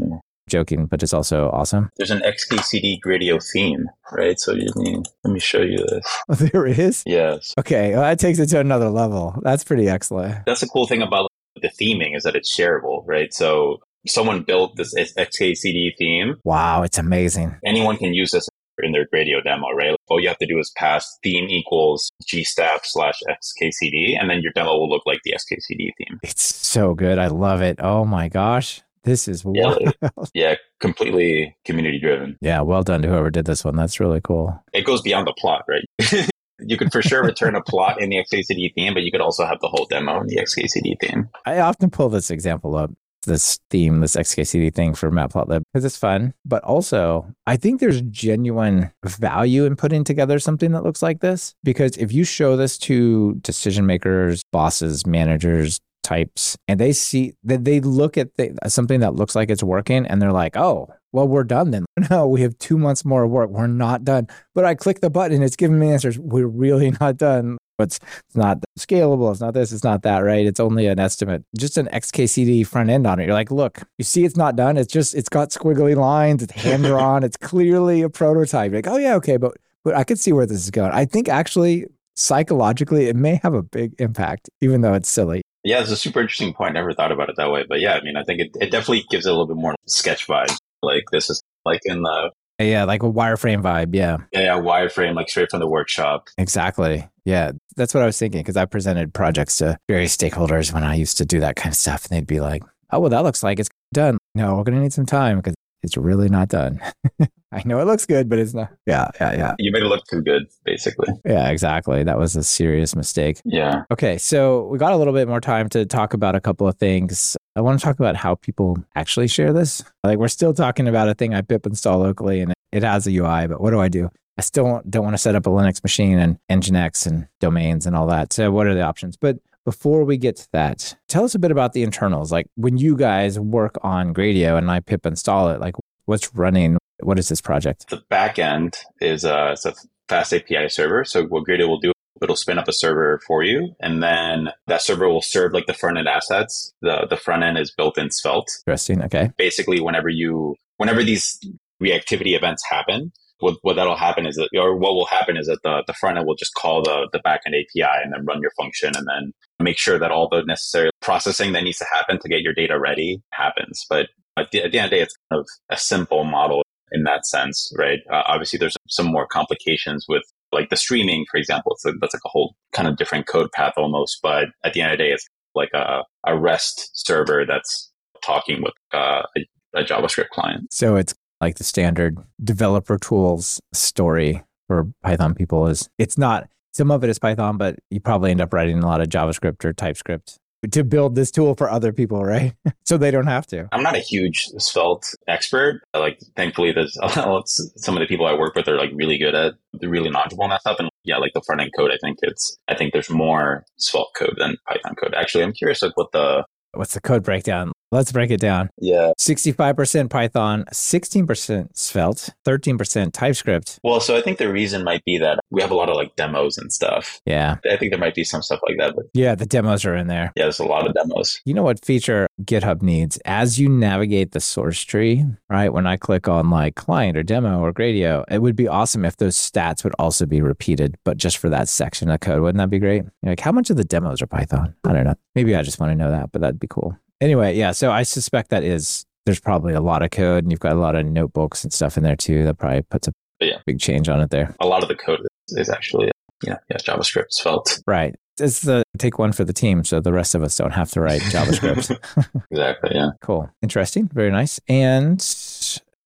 A: joking, but it's also awesome.
B: There's an XKCD Gradio theme, right? So you mean, let me show you this. [laughs]
A: Oh, there is?
B: Yes.
A: Okay. Well, that takes it to another level. That's pretty excellent.
B: That's the cool thing about the theming is that it's shareable, right? So someone built this XKCD theme.
A: Wow, it's amazing.
B: Anyone can use this in their Gradio demo, right? All you have to do is pass theme equals gstaff slash xkcd, and then your demo will look like the xkcd theme.
A: It's so good. I love it. Oh my gosh. This is
B: Yeah. [laughs] Yeah, completely community driven.
A: Yeah, well done to whoever did this one. That's really cool.
B: It goes beyond the plot, right? [laughs] you could for sure return a plot in the xkcd theme, but you could also have the whole demo in the xkcd theme.
A: I often pull this example up, this theme, this XKCD thing for Matplotlib because it's fun. But also, I think there's genuine value in putting together something that looks like this because if you show this to decision makers, bosses, managers, types, and they see that they look at the, something that looks like it's working and they're like, oh, well, we're done then. [laughs] No, we have two months more of work. We're not done. But I click the button, it's giving me answers. We're really [laughs] not done. It's, it's not scalable. It's not this. It's not that, right? It's only an estimate. Just an XKCD front end on it. You're like, look, you see it's not done. It's just, it's got squiggly lines. It's hand drawn. [laughs] it's clearly a prototype. You're like, oh, yeah, okay. But, but I could see where this is going. I think actually, psychologically, it may have a big impact, even though it's silly.
B: Yeah, it's a super interesting point. Never thought about it that way. But yeah, I mean, I think it, it definitely gives it a little bit more sketch vibe. Like this is like in the
A: Yeah, like a wireframe vibe. Yeah,
B: yeah, yeah, wireframe, like straight from the workshop.
A: exactly. Yeah, that's what I was thinking because I presented projects to various stakeholders when I used to do that kind of stuff. And they'd be like, oh, well, that looks like it's done. No, we're going to need some time because it's really not done. [laughs] I know it looks good, but it's not. Yeah, yeah, yeah.
B: You made it look too good, basically.
A: Yeah, exactly. That was a serious mistake.
B: Yeah.
A: Okay, so we got a little bit more time to talk about a couple of things. I want to talk about how people actually share this. Like we're still talking about a thing I pip install locally and it has a UI, but what do I do? I still don't- don't want to set up a Linux machine and Nginx and domains and all that. So what are the options? But before we get to that, tell us a bit about the internals. Like when you guys work on Gradio and I pip install it, like what's running? What is this project?
B: The back end is a, it's a fast API server. So what Gradio will do, it'll spin up a server for you, and then that server will serve like the front end assets. The the front end is built in Svelte.
A: Interesting. Okay.
B: Basically, whenever you whenever these reactivity events happen, what, what that'll happen is that, or what will happen is that the, the front end will just call the, the backend API and then run your function and then make sure that all the necessary processing that needs to happen to get your data ready happens. But at the, at the end of the day, it's kind of a simple model in that sense, right? Uh, obviously, there's some more complications with like the streaming, for example. It's like, that's like a whole kind of different code path almost. But at the end of the day, it's like a, a REST server that's talking with uh, a, a JavaScript client.
A: So it's like the standard developer tools story for Python people is it's not some of it is Python, but you probably end up writing a lot of JavaScript or TypeScript to build this tool for other people, right? [laughs] so they don't have to.
B: I'm not a huge Svelte expert. Like, thankfully, there's some of the people I work with are like really good at, they're really knowledgeable on that stuff. And yeah, like the front end code, I think it's, I think there's more Svelte code than Python code. Actually, I'm curious like what the,
A: What's the code breakdown? Let's break it down.
B: yeah.
A: 65% Python, 16% Svelte, 13% TypeScript.
B: Well, so I think the reason might be that we have a lot of like demos and stuff.
A: Yeah.
B: I think there might be some stuff like that, but
A: Yeah, the demos are in there.
B: yeah, there's a lot of demos.
A: You know what feature GitHub needs? As you navigate the source tree, right? When I click on like client or demo or Gradio, it would be awesome if those stats would also be repeated, but just for that section of code. Wouldn't that be great? You're like, how much of the demos are Python? I don't know. Maybe I just want to know that, but that'd be cool. Anyway, yeah. So I suspect that is, there's probably a lot of code and you've got a lot of notebooks and stuff in there too. That probably puts a
B: Yeah.
A: big change on it there.
B: A lot of the code is, actually, yeah, yeah, JavaScript, Svelte
A: Right. It's the take one for the team. So the rest of us don't have to write [laughs] JavaScript. [laughs]
B: Exactly. Yeah.
A: Cool. Interesting. Very nice. And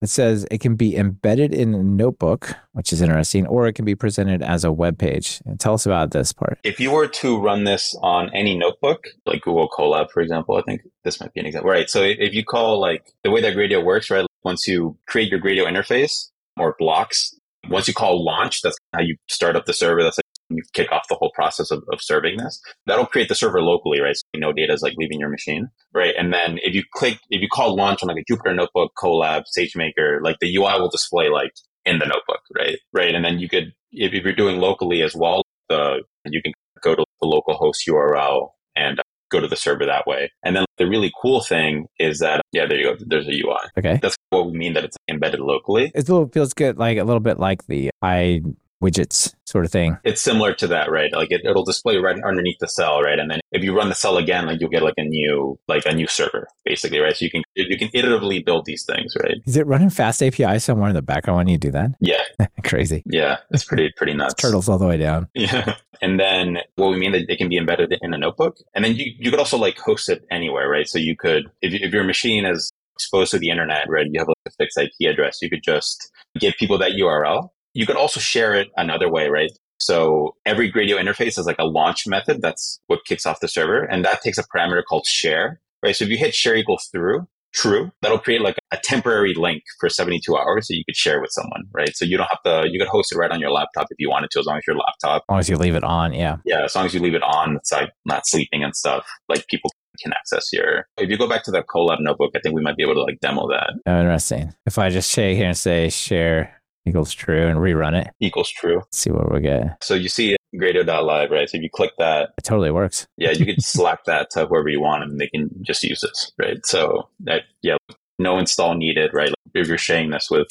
A: it says it can be embedded in a notebook, which is interesting, or it can be presented as a web page. Tell us about this part.
B: If you were to run this on any notebook, like Google Colab, for example, I think this might be an example. Right. So if you call like the way that Gradio works, right? Once you create your Gradio interface or blocks, once you call launch, that's how you start up the server. That's you kick off the whole process of, of serving this. That'll create the server locally, right? So no data is like leaving your machine, right? And then if you click, if you call launch on like a Jupyter notebook, Colab, SageMaker, like the UI will display like in the notebook, right? Right. And then you could, if, if you're doing locally as well, the, you can go to the local host URL and uh, go to the server that way. And then the really cool thing is that, yeah, there you go. There's a UI.
A: Okay.
B: That's what we mean that it's embedded locally.
A: It feels good, like a little bit like the I widgets sort of thing.
B: It's similar to that, right? Like it, it'll display right underneath the cell, right? And then if you run the cell again, like you'll get like a new, like a new server, basically, right? So you can you can iteratively build these things, right?
A: Is it running fast API somewhere in the background when you do that?
B: Yeah, [laughs]
A: Crazy.
B: yeah, it's pretty pretty nuts.
A: Turtles all the way down. [laughs]
B: Yeah. And then what we mean that they can be embedded in a notebook. And then you, you could also like host it anywhere, right? So you could, if, if your machine is exposed to the internet, right, you have like a fixed IP address, you could just give people that URL. You could also share it another way, right? So every Gradio interface is like a launch method. That's what kicks off the server. And that takes a parameter called share, right? So if you hit share equals through, true, that'll create like a temporary link for 72 hours so you could share with someone, right? So you don't have to, you could host it right on your laptop if you wanted to, as long as your laptop,
A: As long as you leave it on, yeah.
B: yeah, as long as you leave it on, it's like not sleeping and stuff, like people can access your, if you go back to the Colab notebook, I think we might be able to like demo that
A: Oh, interesting. If I just say here and say share equals true and rerun it,
B: equals true.
A: let's see what we get.
B: So you see Gradio.live, right? So if you click that,
A: It totally works.
B: yeah, you could [laughs] slack that to whoever you want and they can just use this, right? So that, yeah, no install needed, right? Like if you're sharing this with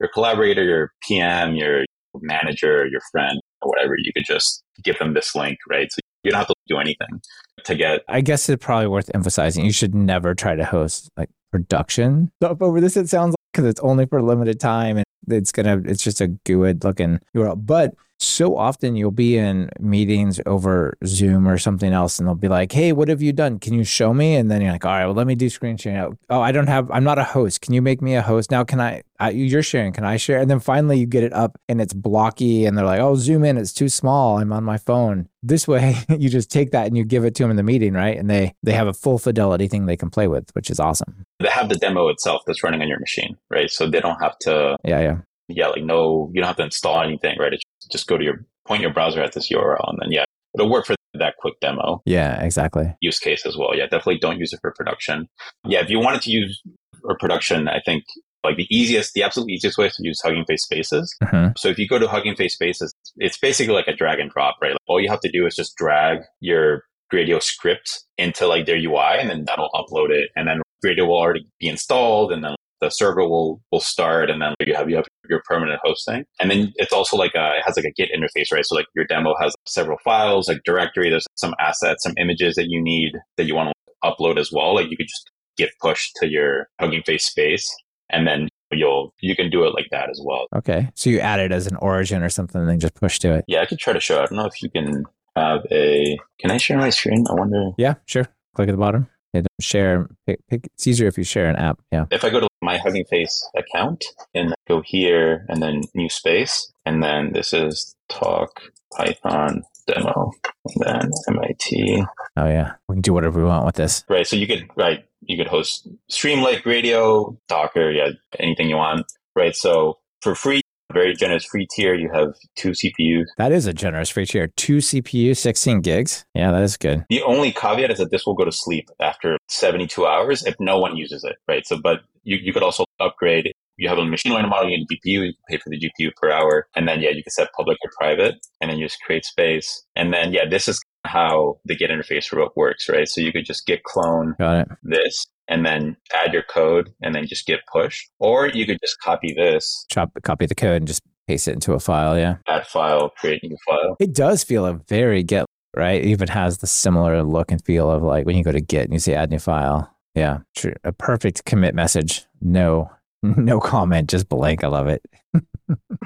B: your collaborator, your PM, your manager, your friend, or whatever, you could just give them this link, right? So you don't have to do anything to get,
A: I guess it's probably worth emphasizing. You should never try to host like production stuff over this. It sounds like because it's only for a limited time and it's gonna it's just a good looking URL. But so often you'll be in meetings over Zoom or something else, and they'll be like, "Hey, what have you done? Can you show me?" And then you're like, "All right, well, let me do screen sharing." Oh, I don't have. I'm not a host. Can you make me a host now? Can I? I you're sharing. Can I share? And then finally you get it up and it's blocky, and they're like, "Oh, zoom in. It's too small. I'm on my phone." This way, [laughs] you just take that and you give it to them in the meeting, right? And they they have a full fidelity thing they can play with, which is awesome.
B: they have the demo itself that's running on your machine, right? So they don't have to,
A: Yeah, yeah.
B: Yeah, like no, you don't have to install anything, right? It's just go to your, point your browser at this URL and then, yeah, it'll work for that quick demo.
A: Yeah, exactly.
B: use case as well. Yeah, definitely don't use it for production. Yeah, if you wanted to use for production, I think like the easiest, the absolute easiest way is to use Hugging Face Spaces.
A: hmm
B: So if you go to Hugging Face Spaces, it's basically like a drag and drop, right? Like all you have to do is just drag your Gradio script into like their UI and then that'll upload it. And then Gradio will already be installed and then the server will will start and then you have you have your permanent hosting and then it's also like a, it has like a git interface right so like your demo has several files like directory there's some assets some images that you need that you want to upload as well like you could just git push to your hugging face space and then you'll you can do it like that as well
A: Okay. So you add it as an origin or something and then just push to it.
B: yeah i could try to show i don't know if you can have a can i share my screen i wonder
A: Yeah, sure. Click at the bottom. Hit share. Pick, pick, it's easier if you share an app. Yeah.
B: if I go to my Hugging Face account and go here and then new space, and then this is talk Python demo, and then MIT.
A: Oh yeah. We can do whatever we want with this.
B: Right. So you could, right, you could host Streamlit Gradio, Docker, yeah, anything you want. Right. So for free, very generous free tier, you have two CPUs.
A: That is a generous free tier. Two CPU, 16 gigs. Yeah, that is good.
B: The only caveat is that this will go to sleep after 72 hours if no one uses it. Right. So, but you, you could also upgrade you have a machine learning model, you need GPU, you pay for the GPU per hour. And then, yeah, you can set public or private and then you just create space. And then, yeah, this is how the Git interface remote works, right? So you could just git clone
A: Got it.
B: this and then add your code and then just get push. Or you could just copy this,
A: Chop, copy the code and just paste it into a file. Yeah.
B: add file, create new file.
A: It does feel a very Git, right? It even has the similar look and feel of like when you go to Git and you say add new file. Yeah. True. A perfect commit message. No, [laughs] no comment, just blank. I love it. [laughs]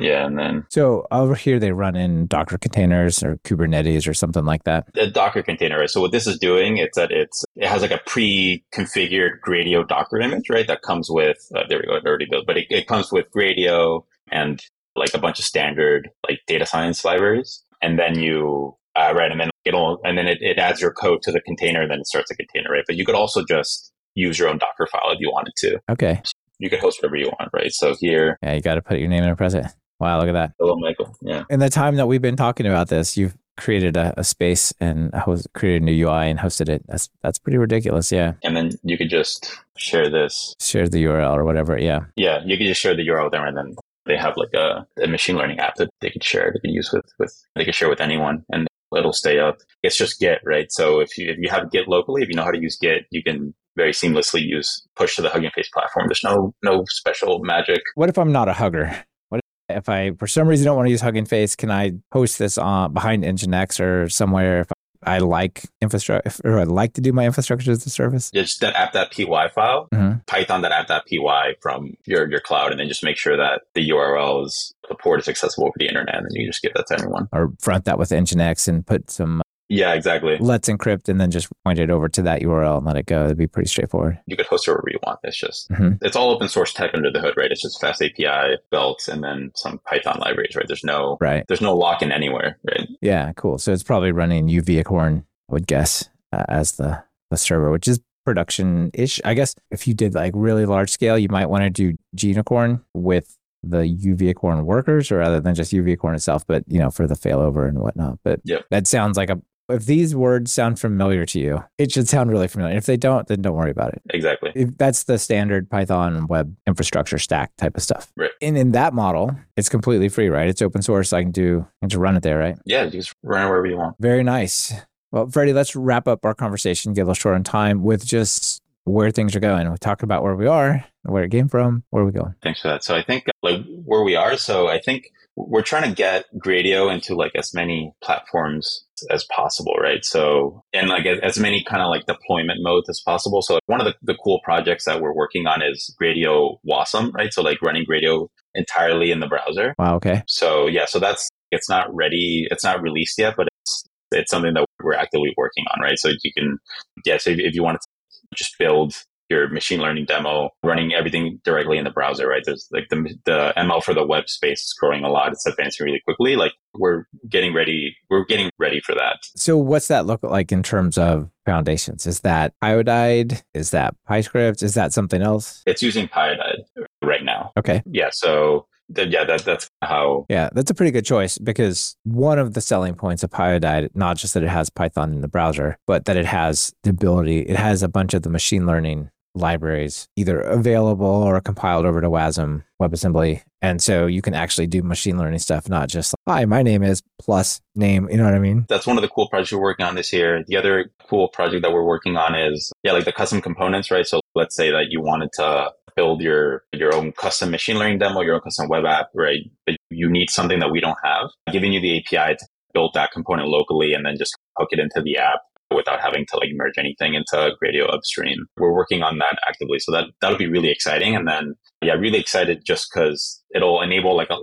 B: Yeah. And then
A: So over here, they run in Docker containers or Kubernetes or something like that.
B: the Docker container, right? So what this is doing, it's that it's, it has like a pre-configured Gradio Docker image, right? That comes with, uh, there we go, it already built, but it, it comes with Gradio and like a bunch of standard like data science libraries. And then you, uh, right. And then it'll, and then it, it adds your code to the container and then it starts a container, right? But you could also just use your own Docker file if you wanted to.
A: Okay.
B: You can host whatever you want, right? So here,
A: Yeah, you got to put your name in a present. Wow, look at that.
B: hello, Michael. Yeah.
A: In the time that we've been talking about this, you've created a, a space and host, created a new UI and hosted it. That's that's pretty ridiculous. Yeah.
B: And then you could just share this.
A: Share the URL or whatever. Yeah.
B: Yeah. You could just share the URL with them and then they have like a, a machine learning app that they could share. They could use with, with, they could share with anyone and it'll stay up. It's just Git, right? So if you, if you have Git locally, if you know how to use Git, you can very seamlessly use push to the Hugging Face platform. There's no, no special magic.
A: What if I'm not a hugger? What If I, for some reason, don't want to use Hugging Face, can I host this on behind Nginx or somewhere if I like infrastructure or I'd like to do my infrastructure as a service?
B: Yeah, just that app.py file,
A: Mhm.
B: Python that app.py from your, your cloud, and then just make sure that the URL is the port is accessible over the internet, and then you just give that to anyone.
A: Or front that with Nginx and put some
B: Yeah, exactly.
A: let's encrypt and then just point it over to that URL and let it go. It'd be pretty straightforward.
B: You could host it wherever you want. It's just
A: Mhm.
B: it's all open source tech under the hood, right? It's just fast API built, and then some Python libraries, right? There's no
A: Right.
B: there's no lock in anywhere, right?
A: Yeah, cool. So it's probably running Uvicorn, I would guess, uh, as the, the server, which is production ish. I guess if you did like really large scale, you might want to do Gunicorn with the Uvicorn workers or rather than just Uvicorn itself, but you know, for the failover and whatnot. But
B: Yep.
A: that sounds like a, if these words sound familiar to you, it should sound really familiar. If they don't, then don't worry about it.
B: Exactly.
A: If that's the standard Python web infrastructure stack type of stuff.
B: Right.
A: And in that model, it's completely free, right? It's open source. I can do, I can just run it there, right?
B: Yeah, you just run it wherever you want.
A: Very nice. Well, Freddy, let's wrap up our conversation, get a little short on time with just where things are going. We talked about where we are, where it came from, where are we going?
B: Thanks for that. So I think like where we are, so I think we're trying to get Gradio into like as many platforms as possible, right? So and like as, many kind of like deployment modes as possible. So one of the, the cool projects that we're working on is Gradio Wasm, right? So like running Gradio entirely in the browser.
A: Wow, okay.
B: So yeah, so that's it's not ready, it's not released yet, but it's it's something that we're actively working on, right? So you can yeah, so if, if you want to just build your machine learning demo running everything directly in the browser, right? There's like the the ML for the web space is growing a lot. It's advancing really quickly. Like we're getting ready, we're getting ready for that.
A: So what's that look like in terms of foundations? Is that iodide? Is that PyScript? Is that something else?
B: It's using Pyodide right now.
A: Okay.
B: Yeah, so yeah, that that's how
A: Yeah, that's a pretty good choice because one of the selling points of Pyodide, not just that it has Python in the browser, but that it has the ability, it has a bunch of the machine learning libraries either available or compiled over to WASM WebAssembly. And so you can actually do machine learning stuff, not just like, hi, my name is plus name. You know what I mean?
B: that's one of the cool projects we're working on this year. The other cool project that we're working on is yeah, like the custom components, right? So let's say that you wanted to build your your own custom machine learning demo, your own custom web app, right? But you need something that we don't have. Giving you the API to build that component locally and then just hook it into the app without having to like merge anything into Gradio upstream. We're working on that actively. So that that'll be really exciting. And then yeah, really excited just because it'll enable like a,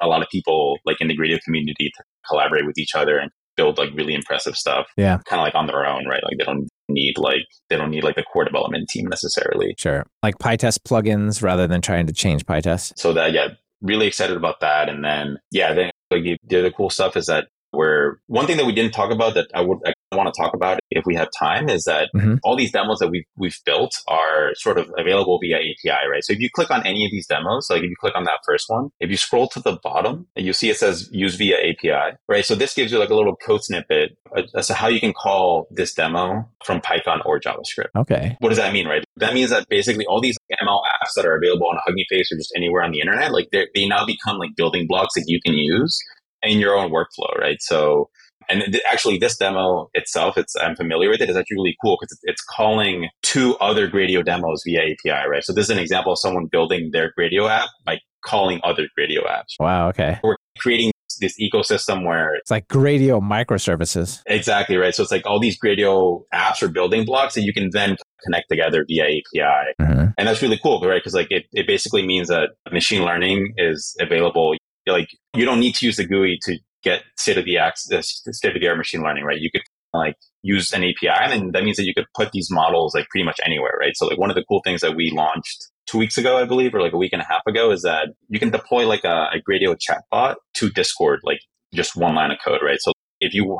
B: a lot of people like in the Gradio community to collaborate with each other and build like really impressive stuff.
A: Yeah.
B: Kind of like on their own, right? Like they don't need like they don't need like the core development team necessarily.
A: Sure. Like PyTest plugins rather than trying to change PyTest.
B: So that yeah, really excited about that. And then yeah, then like the, the other cool stuff is that we're one thing that we didn't talk about that I would I want to talk about if we have time is that
A: Mhm.
B: all these demos that we've we've built are sort of available via API, right? So if you click on any of these demos, like if you click on that first one, if you scroll to the bottom, you see it says use via API, right? So this gives you like a little code snippet as to how you can call this demo from Python or JavaScript.
A: Okay.
B: What does that mean, right? That means that basically all these ML apps that are available on Hugging Face or just anywhere on the internet, like they now become like building blocks that you can use in your own workflow, right? So, and th- actually, this demo itself, it's I'm familiar with it. It's actually really cool because it's, it's calling two other Gradio demos via API, right? So this is an example of someone building their Gradio app by calling other Gradio apps.
A: Wow. Okay.
B: We're creating this ecosystem where
A: It's like Gradio microservices.
B: Exactly right. So it's like all these Gradio apps or building blocks that you can then connect together via API.
A: Mhm.
B: And that's really cool, right? Because like it, it basically means that machine learning is available. Like you don't need to use the GUI to get state of the art, uh, state of the art machine learning, right? You could like use an API, and that means that you could put these models like pretty much anywhere, right? So like one of the cool things that we launched two weeks ago, I believe, or like a week and a half ago, is that you can deploy like a, a Gradio chatbot to Discord, like just one line of code, right? So if you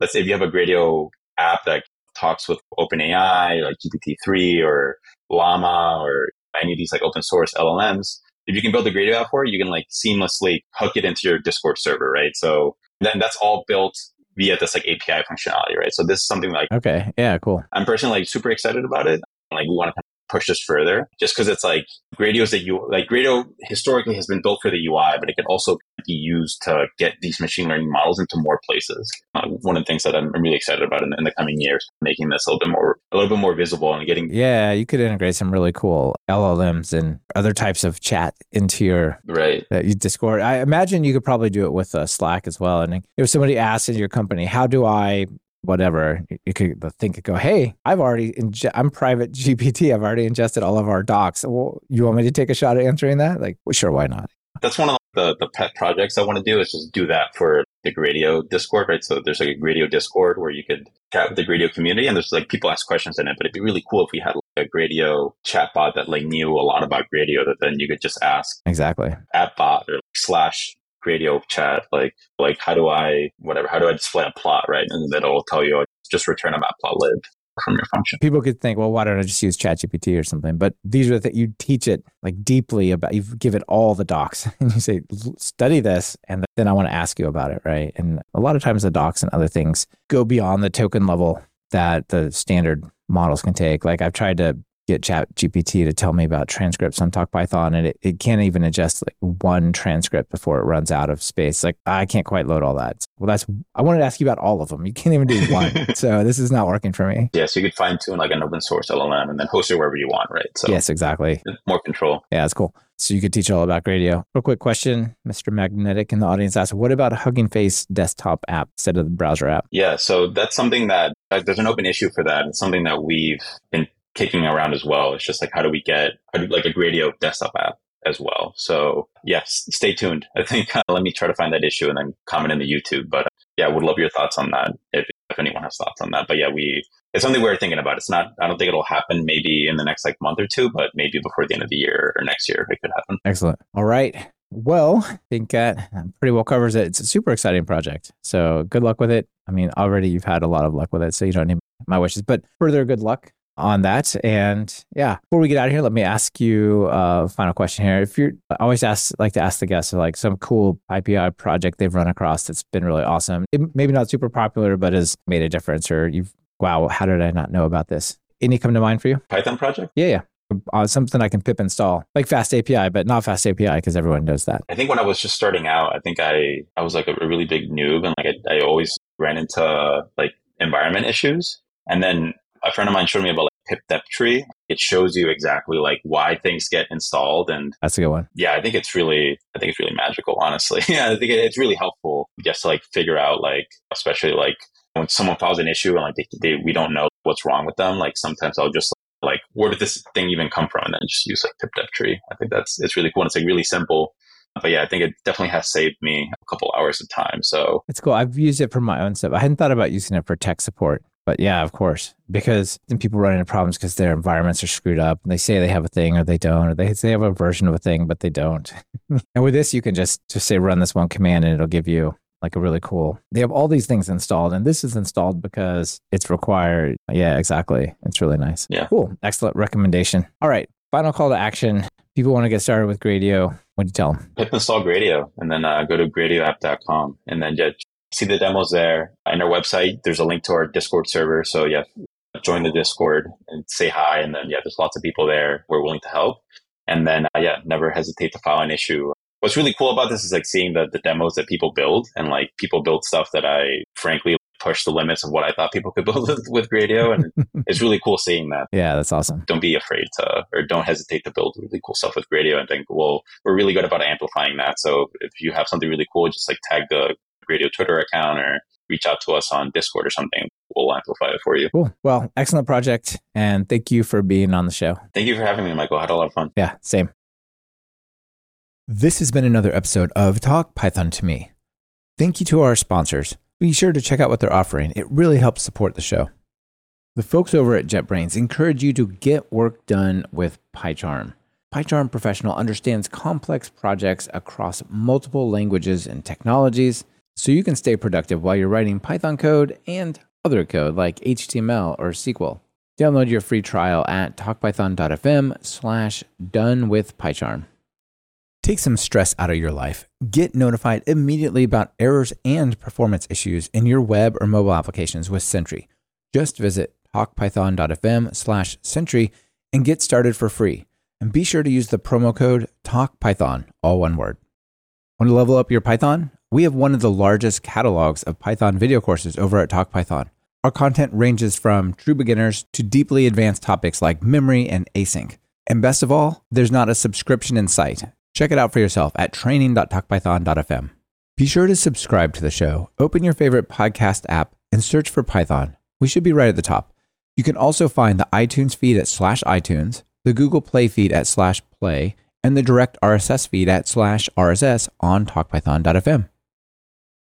B: let's say if you have a Gradio app that talks with OpenAI, like GPT-3 or Llama or any of these like open source LLMs, if you can build a Gradio app for it, you can like seamlessly hook it into your Discord server, right? So then that's all built via this like API functionality, right? So this is something like
A: Okay. Yeah. Cool.
B: I'm personally like super excited about it. Like we want to push this further just because it's like Gradio's that you like Gradio historically has been built for the UI, but it can also be used to get these machine learning models into more places. Uh, one of the things that I'm really excited about in, in, the coming years, making this a little bit more, a little bit more visible and getting.
A: Yeah, you could integrate some really cool LLMs and other types of chat into your
B: right
A: uh, Discord. I imagine you could probably do it with uh, Slack as well. And if somebody asks in your company, how do I whatever you could think go hey i've already inge- i'm private [laughs] gpt i've already ingested all of our docs. Well you want me to take a shot at answering that? Like well, sure why not?
B: That's one of the, the pet projects I want to do is just do that for the Gradio Discord, right? So there's like a Gradio Discord where you could chat with the Gradio community and there's like people ask questions in it, but it'd be really cool if we had like a Gradio chatbot that like knew a lot about Gradio that then you could just ask
A: exactly.
B: at bot or slash Gradio chat, like, like how do I, whatever, how do I display a plot, right? And then it'll tell you just return a matplotlib from your function.
A: People could think, well, why don't I just use ChatGPT or something? But these are the you teach it like deeply about. You give it all the docs, [laughs] and you say, study this, and then I want to ask you about it, right? And a lot of times the docs and other things go beyond the token level that the standard models can take. Like I've tried to get chat gpt to tell me about transcripts on talk python and it, it can't even adjust like one transcript before it runs out of space like i can't quite load all that well that's i wanted to ask you about all of them you can't even do one [laughs] so this is not working for me
B: yeah so you could fine tune like an open source llm and then host it wherever you want right
A: so yes exactly
B: more control
A: yeah that's cool so you could teach all about Gradio. Real quick question, Mr. Magnetic in the audience asked, what about a Hugging Face desktop app instead of the browser app?
B: Yeah, so that's something that there's an open issue for that. It's something that we've been kicking around as well. It's just like how do we get like a Gradio desktop app as well. So yes, stay tuned. [laughs] I think uh, let me try to find that issue and then comment in the YouTube. But uh, yeah, would love your thoughts on that if, if anyone has thoughts on that. But yeah, we it's something we're thinking about. It's not. I don't think it'll happen maybe in the next like month or two, but maybe before the end of the year or next year it could happen.
A: Excellent. All right. Well, I think that pretty well covers it. It's a super exciting project. So good luck with it. I mean, already you've had a lot of luck with it, so you don't need my wishes, but further good luck on that. And yeah, before we get out of here, let me ask you a final question here. If you're, I always ask, like to ask the guests like some cool PyPI project they've run across that's been really awesome. It, maybe not super popular, but has made a difference. Or you've, wow, how did I not know about this? Any come to mind for you?
B: Python project?
A: Yeah, yeah. Uh, something I can pip install, like Fast API, but not Fast API because everyone knows that.
B: I think when I was just starting out, I think I I was like a really big noob, and like I, I always ran into like environment issues. And then a friend of mine showed me about pip tree. It shows you exactly like why things get installed, and
A: that's a good one.
B: Yeah, I think it's really, I think it's really magical. Honestly, [laughs] yeah, I think it's really helpful just to like figure out like, especially like when someone files an issue and like they, they we don't know what's wrong with them. Like sometimes I'll just like, where did this thing even come from, and then just use like pip tree. I think that's it's really cool. And it's like really simple. But yeah, I think it definitely has saved me a couple hours of time. So
A: it's cool. I've used it for my own stuff. I hadn't thought about using it for tech support. But yeah, of course, because then people run into problems because their environments are screwed up and they say they have a thing or they don't, or they say they have a version of a thing, but they don't. [laughs] and with this, you can just, just say run this one command and it'll give you like a really cool. They have all these things installed, and this is installed because it's required. Yeah, exactly. It's really nice.
B: Yeah.
A: Cool. Excellent recommendation. All right. Final call to action. People want to get started with Gradio. What do you tell them?
B: Pip install Gradio and then uh, go to gradioapp.com and then just see the demos there. In our website, there's a link to our Discord server. So yeah, join the Discord and say hi. And then yeah, there's lots of people there. We're willing to help. And then uh, yeah, never hesitate to file an issue. What's really cool about this is like seeing the, the demos that people build and like people build stuff that I frankly push the limits of what I thought people could [laughs] build with, with Gradio. And [laughs] it's really cool seeing that.
A: Yeah, that's awesome.
B: Don't be afraid to, or don't hesitate to build really cool stuff with Gradio and think, well, we're really good about amplifying that. So if you have something really cool, just like tag the Gradio Twitter account or reach out to us on Discord or something. We'll amplify it for you.
A: Cool. Well, excellent project. And thank you for being on the show.
B: Thank you for having me, Michael. I had a lot of fun.
A: Yeah, same. This has been another episode of Talk Python to Me. Thank you to our sponsors. Be sure to check out what they're offering. It really helps support the show. The folks over at JetBrains encourage you to get work done with PyCharm. PyCharm Professional understands complex projects across multiple languages and technologies so you can stay productive while you're writing Python code and other code like HTML or SQL. Download your free trial at talkpython.fm slash done with PyCharm. Take some stress out of your life. Get notified immediately about errors and performance issues in your web or mobile applications with Sentry. Just visit talkpython.fm slash Sentry and get started for free. And be sure to use the promo code TALKPython, all one word. Want to level up your Python? We have one of the largest catalogs of Python video courses over at TalkPython. Our content ranges from true beginners to deeply advanced topics like memory and async. And best of all, there's not a subscription in sight. Check it out for yourself at training.talkpython.fm. Be sure to subscribe to the show. Open your favorite podcast app and search for Python. We should be right at the top. You can also find the iTunes feed at slash iTunes, the Google Play feed at slash play, and the direct RSS feed at slash RSS on talkpython.fm.